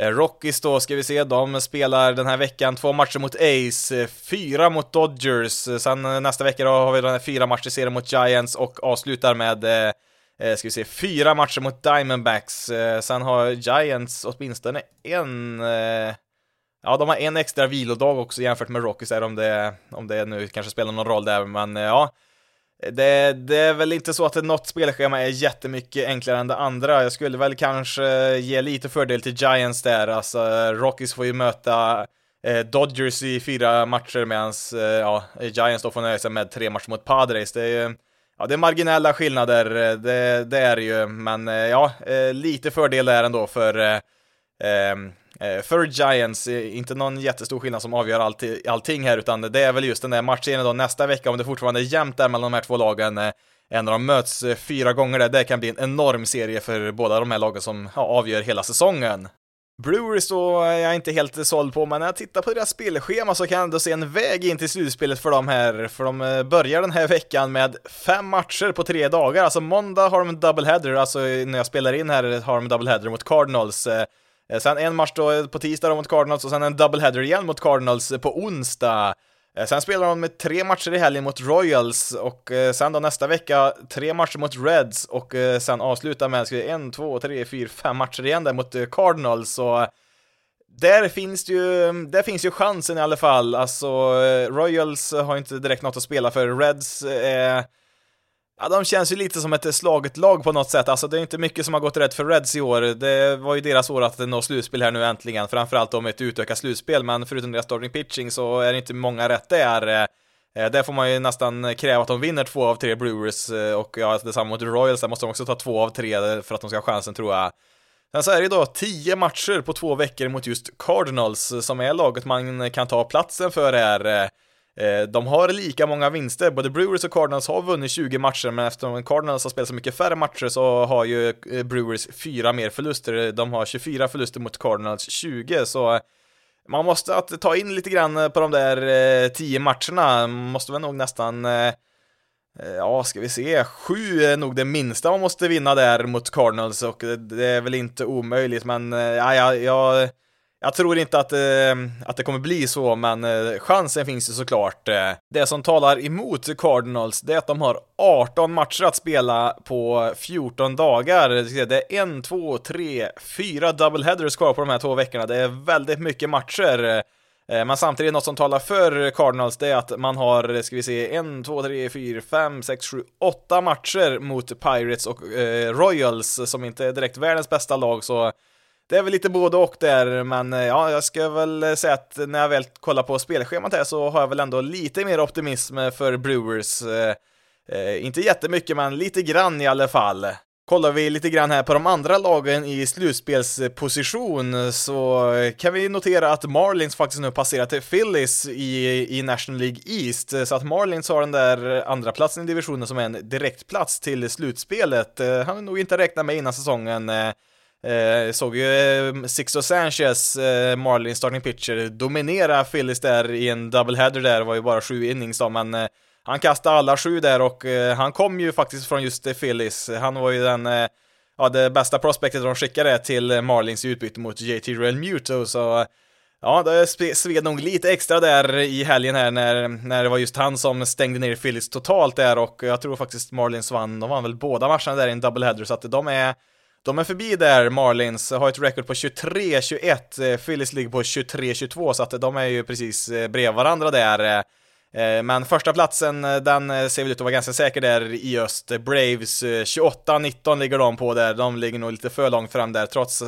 Eh, Rockies då ska vi se, de spelar den här veckan två matcher mot Ace, eh, fyra mot Dodgers, eh, sen nästa vecka då har vi den här fyra matcher serien mot Giants och avslutar med eh, ska vi se, fyra matcher mot Diamondbacks, sen har Giants åtminstone en eh, Ja, de har en extra vilodag också jämfört med Rockies här om det, om det nu kanske spelar någon roll där, men ja, det, det, är väl inte så att något spelschema är jättemycket enklare än det andra. Jag skulle väl kanske ge lite fördel till Giants där. Alltså, Rockies får ju möta eh, Dodgers i fyra matcher medan eh, ja, Giants då får nöja sig med tre matcher mot Padres. Det är, ja, det är marginella skillnader, eh, det, det är det ju, men eh, ja, eh, lite fördel där ändå för eh, Eh, Eh, för Giants, eh, inte någon jättestor skillnad som avgör allting här, utan det är väl just den där matchen då nästa vecka, om det fortfarande är jämnt där mellan de här två lagen, eh, en av dem möts fyra gånger där, det kan bli en enorm serie för båda de här lagen som ja, avgör hela säsongen. Brewers då är jag inte helt såld på, men när jag tittar på deras spelschema så kan jag ändå se en väg in till slutspelet för dem här, för de börjar den här veckan med fem matcher på tre dagar, alltså måndag har de en doubleheader, alltså när jag spelar in här har de en doubleheader mot Cardinals, Eh, sen en match då eh, på tisdag mot Cardinals och sen en doubleheader igen mot Cardinals eh, på onsdag. Sen spelar de med tre matcher i helgen mot Royals och sen då nästa vecka tre matcher mot Reds och sen avsluta med ska vi, en, två, tre, fyra, fem matcher igen där mot Cardinals. Så där finns ju, där finns ju chansen i alla fall. Alltså, Royals har inte direkt något att spela för. Reds eh, Ja, de känns ju lite som ett slaget lag på något sätt. Alltså, det är inte mycket som har gått rätt för Reds i år. Det var ju deras år att nå slutspel här nu äntligen, framförallt om ett utökat slutspel, men förutom deras starting pitching så är det inte många rätt där. Eh, där får man ju nästan kräva att de vinner två av tre Brewers, eh, och ja, detsamma mot Royals, där måste de också ta två av tre för att de ska ha chansen tror jag. Sen så är det då tio matcher på två veckor mot just Cardinals, som är laget man kan ta platsen för här. Eh, Eh, de har lika många vinster, både Brewers och Cardinals har vunnit 20 matcher, men eftersom Cardinals har spelat så mycket färre matcher så har ju eh, Brewers fyra mer förluster. De har 24 förluster mot Cardinals 20, så eh, man måste att ta in lite grann på de där 10 matcherna, måste väl nog nästan Ja, ska vi se, sju är nog det minsta man måste vinna där mot Cardinals och det är väl inte omöjligt, men ja, ja, jag jag tror inte att, eh, att det kommer bli så, men eh, chansen finns ju såklart. Eh, det som talar emot Cardinals, det är att de har 18 matcher att spela på 14 dagar. Det är en, två, tre, fyra doubleheaders kvar på de här två veckorna. Det är väldigt mycket matcher. Eh, men samtidigt något som talar för Cardinals, det är att man har, ska vi se, en, två, tre, fyra, fem, sex, sju, åtta matcher mot Pirates och eh, Royals, som inte är direkt världens bästa lag, så det är väl lite både och där, men eh, ja, jag ska väl eh, säga att när jag väl kollar på spelschemat här så har jag väl ändå lite mer optimism eh, för Brewers. Eh, eh, inte jättemycket, men lite grann i alla fall. Kollar vi lite grann här på de andra lagen i slutspelsposition så kan vi notera att Marlins faktiskt nu passerat till Phillies i, i National League East, så att Marlins har den där andra platsen i divisionen som är en direktplats till slutspelet. Han har nog inte räknat med innan säsongen. Eh, såg ju eh, Sixto Sanchez, eh, Marlins starting pitcher, dominera Phillies där i en doubleheader där, det var ju bara sju innings då, men eh, han kastade alla sju där och eh, han kom ju faktiskt från just eh, Phillies. Han var ju den, eh, ja, det bästa prospektet de skickade till Marlins i utbyte mot JT Real Muto, så eh, Ja, det sved nog lite extra där i helgen här när, när det var just han som stängde ner Phillies totalt där och jag tror faktiskt Marlins vann, de vann väl båda matcherna där i en doubleheader så att de är de är förbi där, Marlins, har ett record på 23-21, eh, Phillies ligger på 23-22, så att de är ju precis eh, bredvid varandra där. Eh, men första platsen, den ser väl ut att vara ganska säker där i öst. Braves 28-19 ligger de på där, de ligger nog lite för långt fram där, trots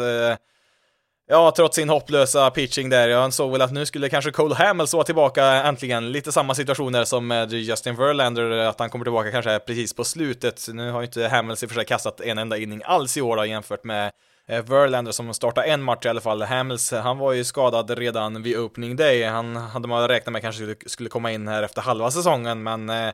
Ja, trots sin hopplösa pitching där. Jag såg väl att nu skulle kanske Cole Hamels vara tillbaka äntligen. Lite samma situation där som med Justin Verlander, att han kommer tillbaka kanske precis på slutet. Nu har ju inte Hamels i och för sig kastat en enda inning alls i år då, jämfört med eh, Verlander som startade en match i alla fall. Hamels, han var ju skadad redan vid opening day. Han hade man räknat med kanske skulle komma in här efter halva säsongen, men eh,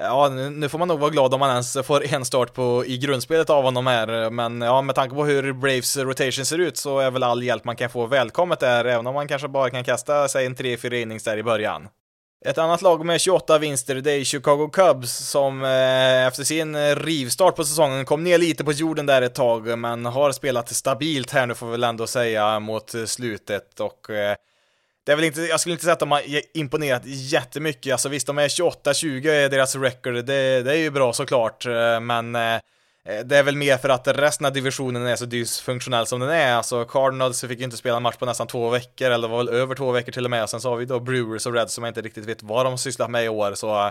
Ja, nu får man nog vara glad om man ens får en start på, i grundspelet av honom här, men ja, med tanke på hur Braves rotation ser ut så är väl all hjälp man kan få välkommet där, även om man kanske bara kan kasta sig en 3-4 innings där i början. Ett annat lag med 28 vinster, det är Chicago Cubs som eh, efter sin rivstart på säsongen kom ner lite på jorden där ett tag, men har spelat stabilt här nu får vi väl ändå säga mot slutet och eh, det är väl inte, jag skulle inte säga att de har imponerat jättemycket, alltså visst de är 28-20 är deras record, det, det, är ju bra såklart, eh, men eh, eh, det är väl mer för att resten av divisionen är så dysfunktionell som den är, alltså Cardinals fick ju inte spela match på nästan två veckor, eller var väl över två veckor till och med, sen så har vi då Brewers och Reds som jag inte riktigt vet vad de har sysslat med i år, så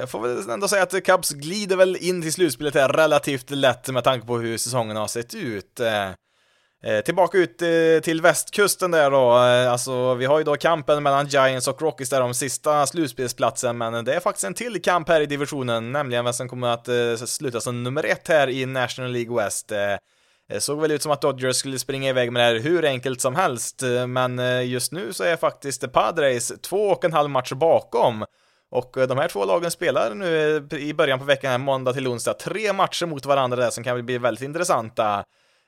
jag får väl ändå säga att Cubs glider väl in till slutspelet här relativt lätt med tanke på hur säsongen har sett ut. Eh, tillbaka ut eh, till västkusten där då, eh, alltså vi har ju då kampen mellan Giants och Rockies där om sista slutspelsplatsen, men det är faktiskt en till kamp här i divisionen, nämligen vem som kommer att eh, sluta som nummer ett här i National League West. Eh, det såg väl ut som att Dodgers skulle springa iväg med det här hur enkelt som helst, eh, men eh, just nu så är faktiskt Padres två och en halv match bakom. Och de här två lagen spelar nu i början på veckan, måndag till onsdag, tre matcher mot varandra där som kan bli väldigt intressanta.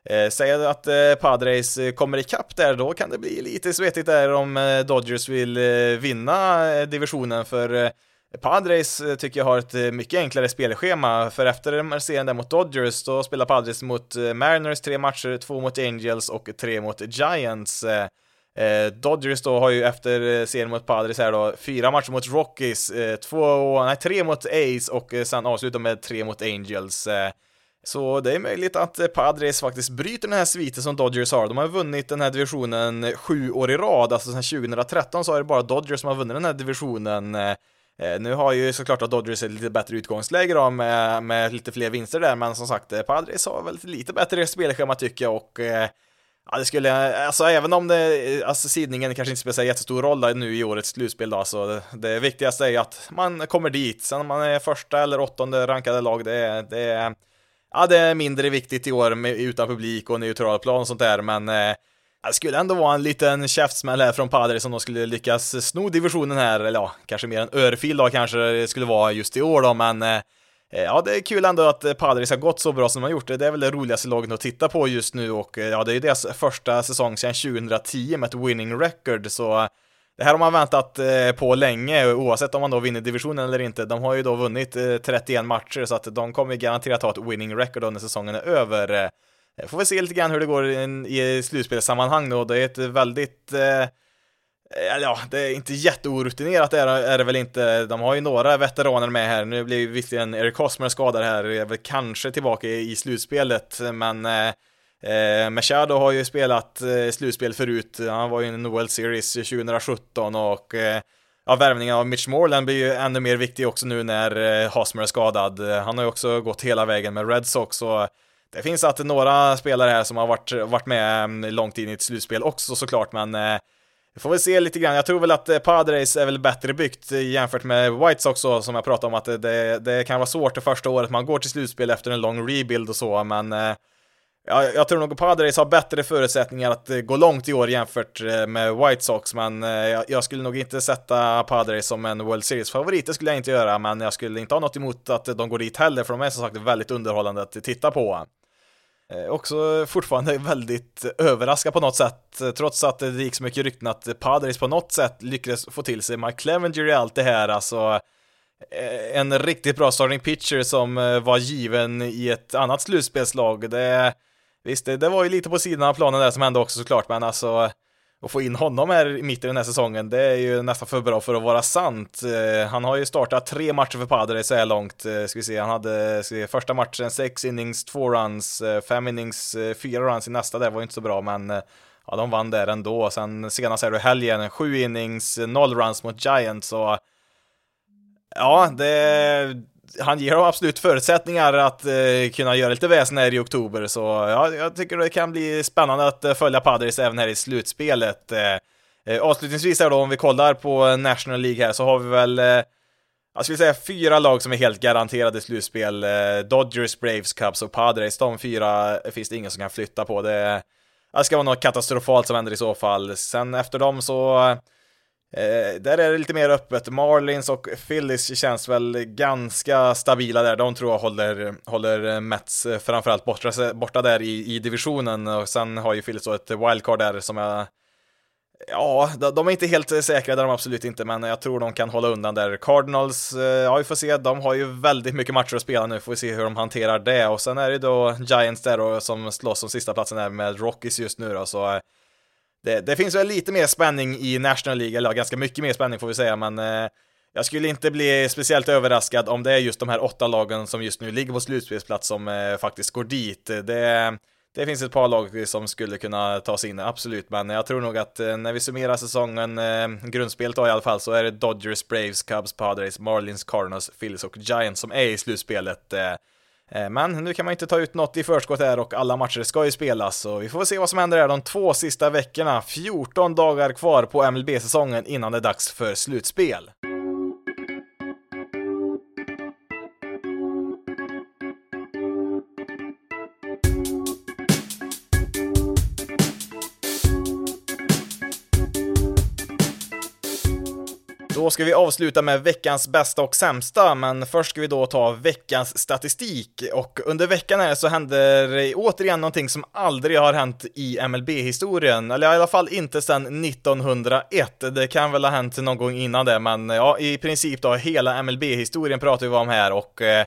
Eh, Säg att eh, Padres eh, kommer ikapp där, då kan det bli lite svettigt där om Dodgers vill vinna divisionen, för Padres tycker jag har ett mycket enklare spelschema, för efter serien där mot Dodgers, då spelar Padres mot Mariners tre matcher, två mot Angels och tre mot Giants. Dodgers då har ju efter serien mot Padres här då fyra matcher mot Rockies, två, nej tre mot Ace och sen avslutar med tre mot Angels. Så det är möjligt att eh, Padres faktiskt bryter den här sviten som Dodgers har. De har vunnit den här divisionen eh, sju år i rad, alltså sedan 2013 så är det bara Dodgers som har vunnit den här divisionen. Eh, nu har ju såklart att Dodgers ett lite bättre utgångsläge då med, med lite fler vinster där, men som sagt, Padres har väl lite bättre spelschema tycker jag och Ja, det skulle, alltså även om det, alltså sidningen kanske inte spelar jättestor roll nu i årets slutspel då, så det, det viktigaste är att man kommer dit. Sen om man är första eller åttonde rankade lag, det det är, ja, det är mindre viktigt i år med, utan publik och neutral plan och sånt där, men eh, det skulle ändå vara en liten käftsmäll här från Padres om de skulle lyckas sno divisionen här, eller ja, kanske mer en örfil då kanske det skulle vara just i år då, men eh, eh ja, det är kul ändå att Padres har gått så bra som de har gjort. Det är väl det roligaste laget att titta på just nu och eh, ja, det är ju deras första säsong sedan 2010 med ett winning record, så det här har man väntat eh, på länge, oavsett om man då vinner divisionen eller inte. De har ju då vunnit eh, 31 matcher, så att de kommer garanterat ha ett winning record när säsongen är över. Eh, får vi se lite grann hur det går i slutspelssammanhang då. Det är ett väldigt Eller ja, det är inte jätteorutinerat är, är det väl inte. De har ju några veteraner med här. Nu blir visserligen Eric Hosmer skadad här, är väl kanske tillbaka i, slutspelet, men eh, Machado har ju spelat eh, slutspel förut. Han var ju i en OL Series 2017 och eh, ja, värvningen av Mitch Moreland blir ju ännu mer viktig också nu när eh, Hosmer är skadad. Han har ju också gått hela vägen med Red Sox och det finns att några spelare här som har varit, varit med mm, långt in i ett slutspel också såklart, men eh, vi får väl se lite grann. Jag tror väl att eh, Padres är väl bättre byggt jämfört med White Sox så, som jag pratade om att det, det kan vara svårt det första året man går till slutspel efter en lång rebuild och så, men eh, ja, jag tror nog Padres har bättre förutsättningar att eh, gå långt i år jämfört eh, med White Sox, men eh, jag, jag skulle nog inte sätta Padres som en World Series-favorit, det skulle jag inte göra, men jag skulle inte ha något emot att de går dit heller, för de är som sagt väldigt underhållande att titta på. Också fortfarande (laughs) väldigt överraskad på något sätt, trots att det gick så mycket rykten att Padres på något sätt lyckades få till sig Mike Clevenger i allt det här, alltså en riktigt bra starting pitcher som var given i ett annat slutspelslag. Det, visst, det, det var ju lite på sidan av planen där som hände också såklart, men alltså att få in honom här i den här säsongen, det är ju nästan för bra för att vara sant. Eh, han har ju startat tre matcher för Padres så här långt. Eh, ska vi se, han hade se, första matchen sex innings, två runs, eh, fem innings, fyra runs i nästa där var ju inte så bra, men ja, de vann där ändå. Sen senast här i helgen, sju innings, noll runs mot Giants så ja, det han ger dem absolut förutsättningar att eh, kunna göra lite väsen här i oktober, så ja, jag tycker det kan bli spännande att eh, följa Padres även här i slutspelet. Eh, eh, avslutningsvis här då, om vi kollar på National League här, så har vi väl eh, jag skulle säga fyra lag som är helt garanterade slutspel. Eh, Dodgers, Braves, Cubs och Padres. De fyra finns det ingen som kan flytta på. Det, det ska vara något katastrofalt som händer i så fall. Sen efter dem så Eh, där är det lite mer öppet. Marlins och Phillies känns väl ganska stabila där. De tror jag håller, håller Mets eh, framförallt borta, borta där i, i divisionen. Och sen har ju Phillies då ett wildcard där som jag... Ja, de är inte helt säkra där de absolut inte, men jag tror de kan hålla undan där. Cardinals, eh, ja vi får se, de har ju väldigt mycket matcher att spela nu, får vi se hur de hanterar det. Och sen är det då Giants där då, som slåss om sista platsen där med Rockies just nu då, så eh, det, det, finns väl lite mer spänning i National League, eller ganska mycket mer spänning får vi säga, men eh, jag skulle inte bli speciellt överraskad om det är just de här åtta lagen som just nu ligger på slutspelsplats som eh, faktiskt går dit. Det, det finns ett par lag som skulle kunna ta sig in, absolut, men jag tror nog att eh, när vi summerar säsongen, eh, grundspelet då i alla fall, så är det Dodgers, Braves, Cubs, Padres, Marlins, Cardinals, Phillies och Giants som är i slutspelet. Eh, Eh, men nu kan man inte ta ut något i förskott här och alla matcher ska ju spelas, så vi får se vad som händer här de två sista veckorna. 14 dagar kvar på MLB-säsongen innan det är dags för slutspel. Då ska vi avsluta med veckans bästa och sämsta, men först ska vi då ta veckans statistik. Och under veckan här så händer återigen någonting som aldrig har hänt i MLB-historien, eller i alla fall inte sedan 1901. Det kan väl ha hänt någon gång innan det, men ja, i princip då hela MLB-historien pratar vi om här och eh,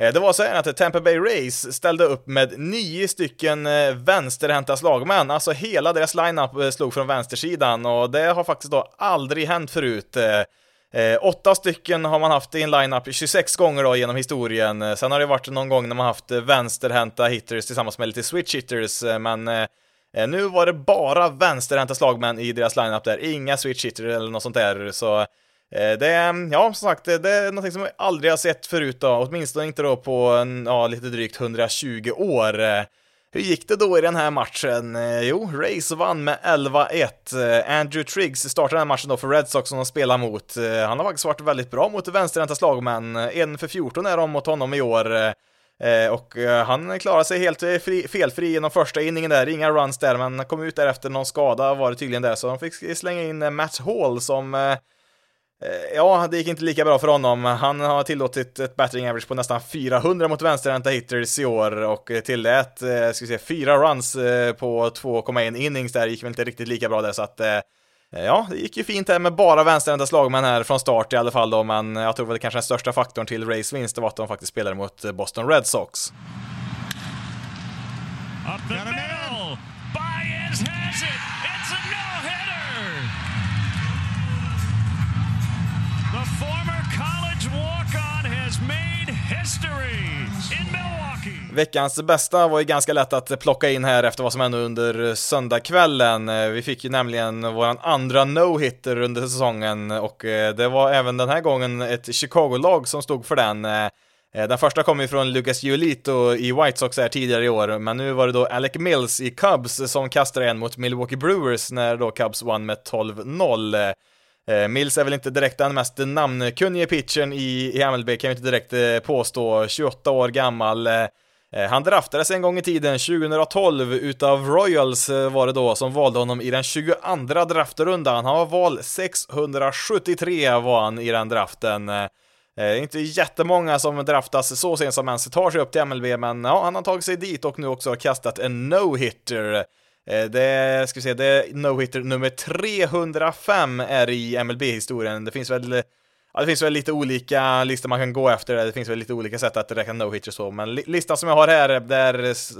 Eh, det var så här att Tampa Bay Rays ställde upp med nio stycken eh, vänsterhänta slagmän, alltså hela deras lineup eh, slog från vänstersidan och det har faktiskt då aldrig hänt förut. Eh, åtta stycken har man haft i en lineup 26 gånger då genom historien. Sen har det varit någon gång när man haft vänsterhänta hitters tillsammans med lite switch hitters, men eh, nu var det bara vänsterhänta slagmän i deras lineup där, inga switch hitters eller något sånt där, så Eh, det är, ja som sagt, det är någonting som vi aldrig har sett förut då, åtminstone inte då på en, ja, lite drygt 120 år. Eh, hur gick det då i den här matchen? Eh, jo, Rays vann med 11-1. Andrew Triggs startade den här matchen då för Red Sox som de spelar mot. Han har faktiskt varit väldigt bra mot vänsterhänta slagmän. En för 14 är de mot honom i år. Och han klarade sig helt fri, felfri genom första inningen där, inga runs där, men kom ut därefter någon skada var det tydligen där, så de fick slänga in Matt Hall som Eh, ja, det gick inte lika bra för honom. Han har tillåtit ett battering average på nästan 400 mot vänsterhänta hitters i år och tillät, eh, ska vi se, fyra runs eh, på 2,1 innings där, gick väl inte riktigt lika bra där så att eh, Ja, det gick ju fint här med bara vänsterhänta slagmän här från start i alla fall då, men jag tror väl kanske den största faktorn till Rays vinst var att de faktiskt spelade mot Boston Red Sox. Up the middle! Baez has it! Former college walk-on has made history in Milwaukee. Veckans bästa var ju ganska lätt att plocka in här efter vad som hände under söndagskvällen. Eh, vi fick ju nämligen våran andra no-hitter under säsongen och eh, det var även den här gången ett Chicago-lag som stod för den. Eh, den första kom ju från Lucas Giolito i White Sox här tidigare i år, men nu var det då Alec Mills i Cubs som kastade en mot Milwaukee Brewers när då Cubs vann med 12-0. Eh, Mills är väl inte direkt den mest namnkunnige pitchern i, i MLB, kan jag inte direkt eh, påstå. 28 år gammal. Eh, eh, han draftades en gång i tiden, 2012, utav Royals eh, var det då, som valde honom i den 22 draftrundan. Han var val 673 var han i den draften. Eh, eh, inte jättemånga som draftas så sent som ens tar sig upp till MLB, men ja, han har tagit sig dit och nu också kastat en no-hitter. Eh, det det, ska vi se, det är no-hitter nummer 305 är i MLB-historien. Det finns väl Ja, det finns väl lite olika listor man kan gå efter, det finns väl lite olika sätt att räkna no-hitters så, men listan som jag har här, där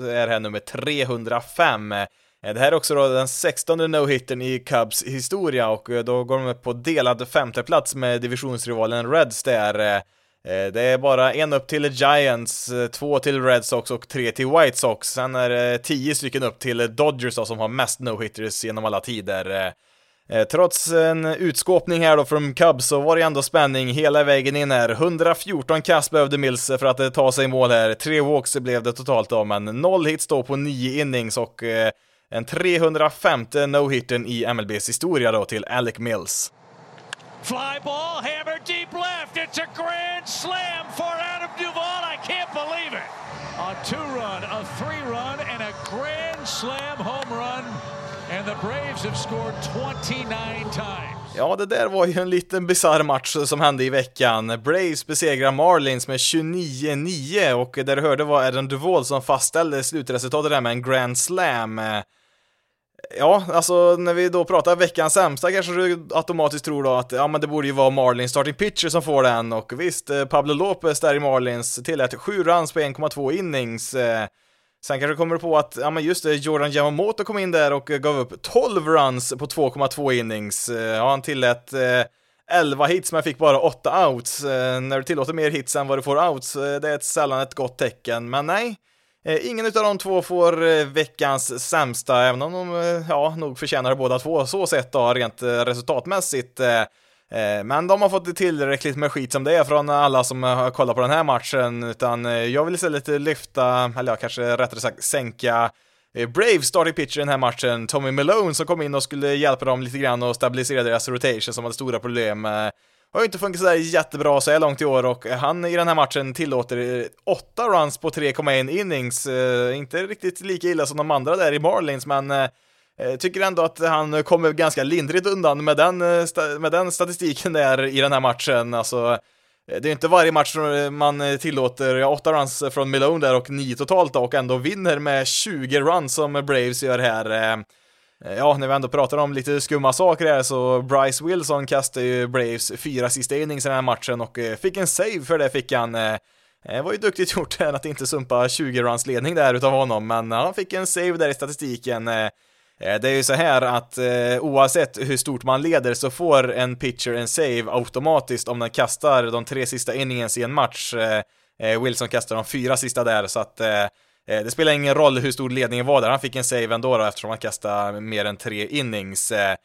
är här nummer 305. Eh, det här är också då den 16 no-hittern i Cubs historia och eh, då går de upp på delad femteplats med divisionsrivalen Reds där. Eh, det är bara en upp till Giants, eh, två till Red Sox och tre till White Sox. Sen är det tio stycken upp till Dodgers då, som har mest no-hitters genom alla tider. Eh, trots en utskåpning här då från Cubs så var det ändå spänning hela vägen in här. 114 kast behövde Mills för att ta sig i mål här. Tre walks blev det totalt då, men noll hits då på nio innings och en 305 no-hitter i MLBs historia då till Alec Mills. Fly ball, hammer deep left. It's a grand slam for Adam Duvall. I can't believe it. A two-run, a three-run, and a grand slam home run. And the Braves have scored 29 times. Ja, det där var ju en liten bisarr match som hände i veckan. Braves besegrar Marlins med 29-9 och där du hörde var Adam Duvall som fastställde slutresultatet där med en grand slam. Ja, alltså när vi då pratar veckans sämsta kanske du automatiskt tror då att ja men det borde ju vara Marlins starting pitcher som får den och visst, eh, Pablo Lopez där i Marlins tillät 7 runs på 1,2 innings. Eh. Sen kanske kommer du på att, ja men just det, Jordan Yamamoto kom in där och gav upp 12 runs på 2,2 innings. Eh, ja, han tillät 11 hits men fick bara 8 outs. När du tillåter mer hits än vad du får outs, det är ett sällan ett gott tecken, men nej. Eh, ingen av de två får eh, veckans sämsta, även om de eh, ja, nog förtjänar båda två så sett då, rent resultatmässigt. Men de har fått tillräckligt med skit som det är från alla som har kollat på den här matchen, utan jag vill istället lyfta, eller ja, kanske rättare sagt sänka Brave starting pitcher i den här matchen, Tommy Malone som kom in och skulle hjälpa dem lite grann och stabilisera deras rotation som hade stora problem har ju inte funkat sådär jättebra så här långt i år och han i den här matchen tillåter 8 runs på 3,1 innings. Eh, inte riktigt lika illa som de andra där i Marlins, men eh, eh tycker ändå att han kommer ganska lindrigt undan med den, eh, med den statistiken där i den här matchen. Alltså, eh, det är inte varje match man tillåter 8 runs från Malone där och 9 totalt och ändå vinner med 20 runs som Braves gör här. Eh, ja, när vi ändå pratar om lite skumma saker här så Bryce Wilson kastade ju Braves fyra sista innings i den här matchen och eh, fick en save för det fick han. Det var ju duktigt (laughs) gjort att inte sumpa 20 runs ledning där utav honom, men han fick en save där i statistiken. Det är ju så här att oavsett hur stort man leder så får en pitcher en save automatiskt om den kastar de tre sista inningens i en match. Wilson kastar de fyra sista där, så att Eh, det spelar ingen roll hur stor ledningen var där, han fick en save ändå då, eftersom han kastade mer än tre innings. Eh,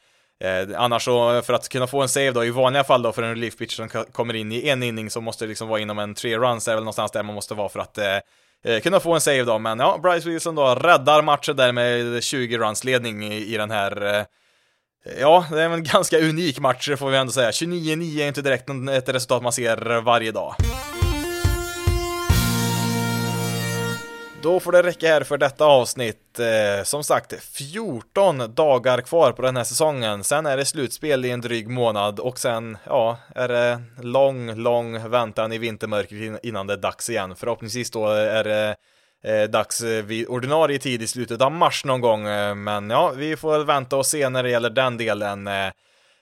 eh annars så, för att kunna få en save då, i vanliga fall då för en relief pitcher som kommer in i en inning så måste det liksom vara inom en tre runs, det är väl någonstans där man måste vara för att eh, eh kunna få en save då, men ja, Bryce Wilson då räddar matchen där med 20 runs ledning i, i den här eh, Ja, det är en ganska unik match får vi ändå säga. 29-9 är inte direkt ett resultat man ser varje dag. Då får det räcka här för detta avsnitt. Eh, som sagt, 14 dagar kvar på den här säsongen. Sen är det slutspel i en dryg månad och sen, ja, är det lång, lång väntan i vintermörkret innan det är dags igen. Förhoppningsvis då är det eh, dags vid ordinarie tid i slutet av mars någon gång. Eh, men ja, vi får väl vänta och se när det gäller den delen.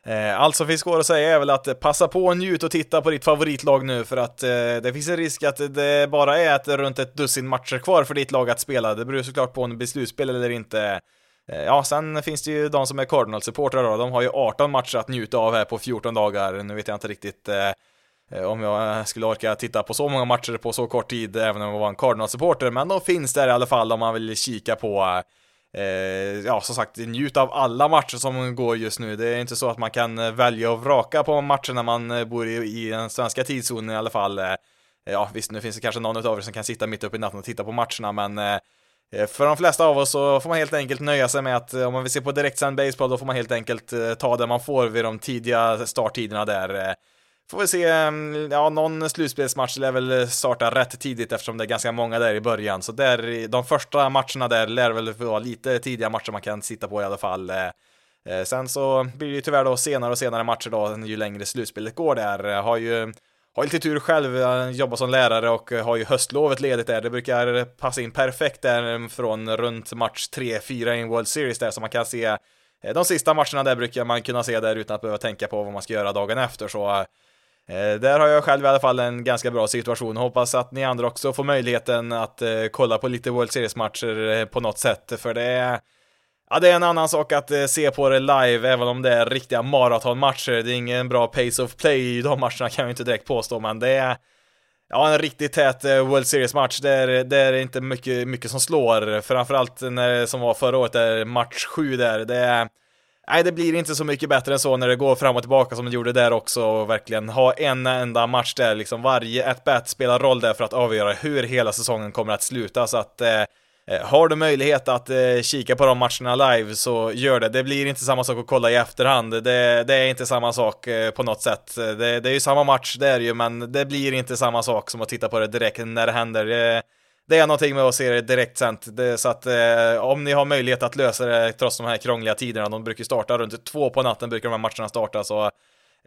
Eh, allt som finns kvar att säga är väl att passa på och njut och titta på ditt favoritlag nu för att eh, det finns en risk att det bara är ett, runt ett dussin matcher kvar för ditt lag att spela. Det beror såklart på om det blir slutspel eller inte. Eh, ja, sen finns det ju de som är Cardinal-supportrar då, de har ju 18 matcher att njuta av här på 14 dagar. Nu vet jag inte riktigt eh, om jag skulle orka titta på så många matcher på så kort tid, även om jag var en Cardinal-supporter, men de finns där i alla fall om man vill kika på Eh, Eh, ja, som sagt, njut av alla matcher som går just nu. Det är inte så att man kan eh, välja och vraka på matcher när man eh, bor i, i den svenska tidszonen i alla fall. Ja, visst, nu finns det kanske någon av er som kan sitta mitt uppe i natten och titta på matcherna, men för de flesta av oss så får man helt enkelt nöja sig med att om man vill se på direktsänd baseball då får man helt enkelt ta det man får vid de tidiga starttiderna där. Får vi se, mm, ja någon slutspelsmatch lär väl starta rätt tidigt eftersom det är ganska många där i början. Så där, de första matcherna där lär väl vara lite tidiga matcher man kan sitta på i alla fall. Eh. Eh, sen så blir det ju tyvärr då senare och senare matcher då, ju längre slutspelet går där. Eh, har ju har lite tur själv, jobbar som lärare och har ju höstlovet ledigt där. Det brukar passa in perfekt där mm, från runt match 3-4 i en World Series där så man kan se de sista matcherna där brukar man kunna se där utan att behöva tänka på vad man ska göra dagen efter så Eh, där har jag själv i alla fall en ganska bra situation. Hoppas att ni andra också får möjligheten att eh, kolla på lite World Series-matcher eh, på något sätt, för det är Ja, det är en annan sak att se på det live, även om det är riktiga maratonmatcher. Det är ingen bra pace of play i de matcherna kan jag inte direkt påstå, men det är Ja, en riktigt tät World Series-match, det är, det är inte mycket, mycket som slår. Framförallt när, som var förra året, där match 7 där, det är Nej, det blir inte så mycket bättre än så när det går fram och tillbaka som det gjorde där också och verkligen ha en enda match där, liksom varje at-bat spelar roll där för att avgöra hur hela säsongen kommer att sluta, så att eh, eh, har du möjlighet att eh, kika på de matcherna live så gör det. Det blir inte samma sak att kolla i efterhand. Det, det är inte samma sak eh, på något sätt. Det, det, är ju samma match, det är ju, men det blir inte samma sak som att titta på det direkt när det händer. Det, det är någonting med att se det direkt sent. Det, så att eh, om ni har möjlighet att lösa det trots de här krångliga tiderna, de brukar starta runt två på natten, brukar de här matcherna starta, så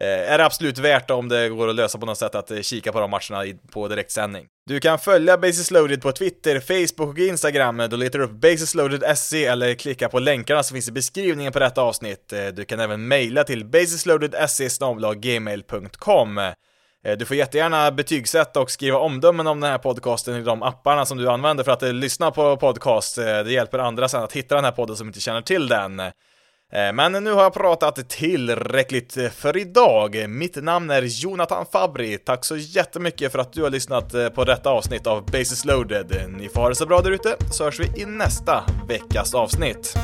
eh, är det absolut värt om det går att lösa på något sätt att eh, kika på de matcherna i, på direktsändning. Du kan följa Basis Loaded på Twitter, Facebook och Instagram. Då letar du upp basisloaded.se eller klicka på länkarna som finns i beskrivningen på detta avsnitt. Eh, du kan även mejla till basisloaded.se gmail.com. Eh, du får jättegärna betygsätta och skriva omdömen om den här podcasten i de apparna som du använder för att eh, lyssna på podcast. Eh, det hjälper andra sen att hitta den här podden som inte känner till den. Men nu har jag pratat tillräckligt för idag. Mitt namn är Jonathan Fabri. Tack så jättemycket för att du har lyssnat på detta avsnitt av Basis loaded. Ni får ha det så bra där ute, så hörs vi i nästa veckas avsnitt.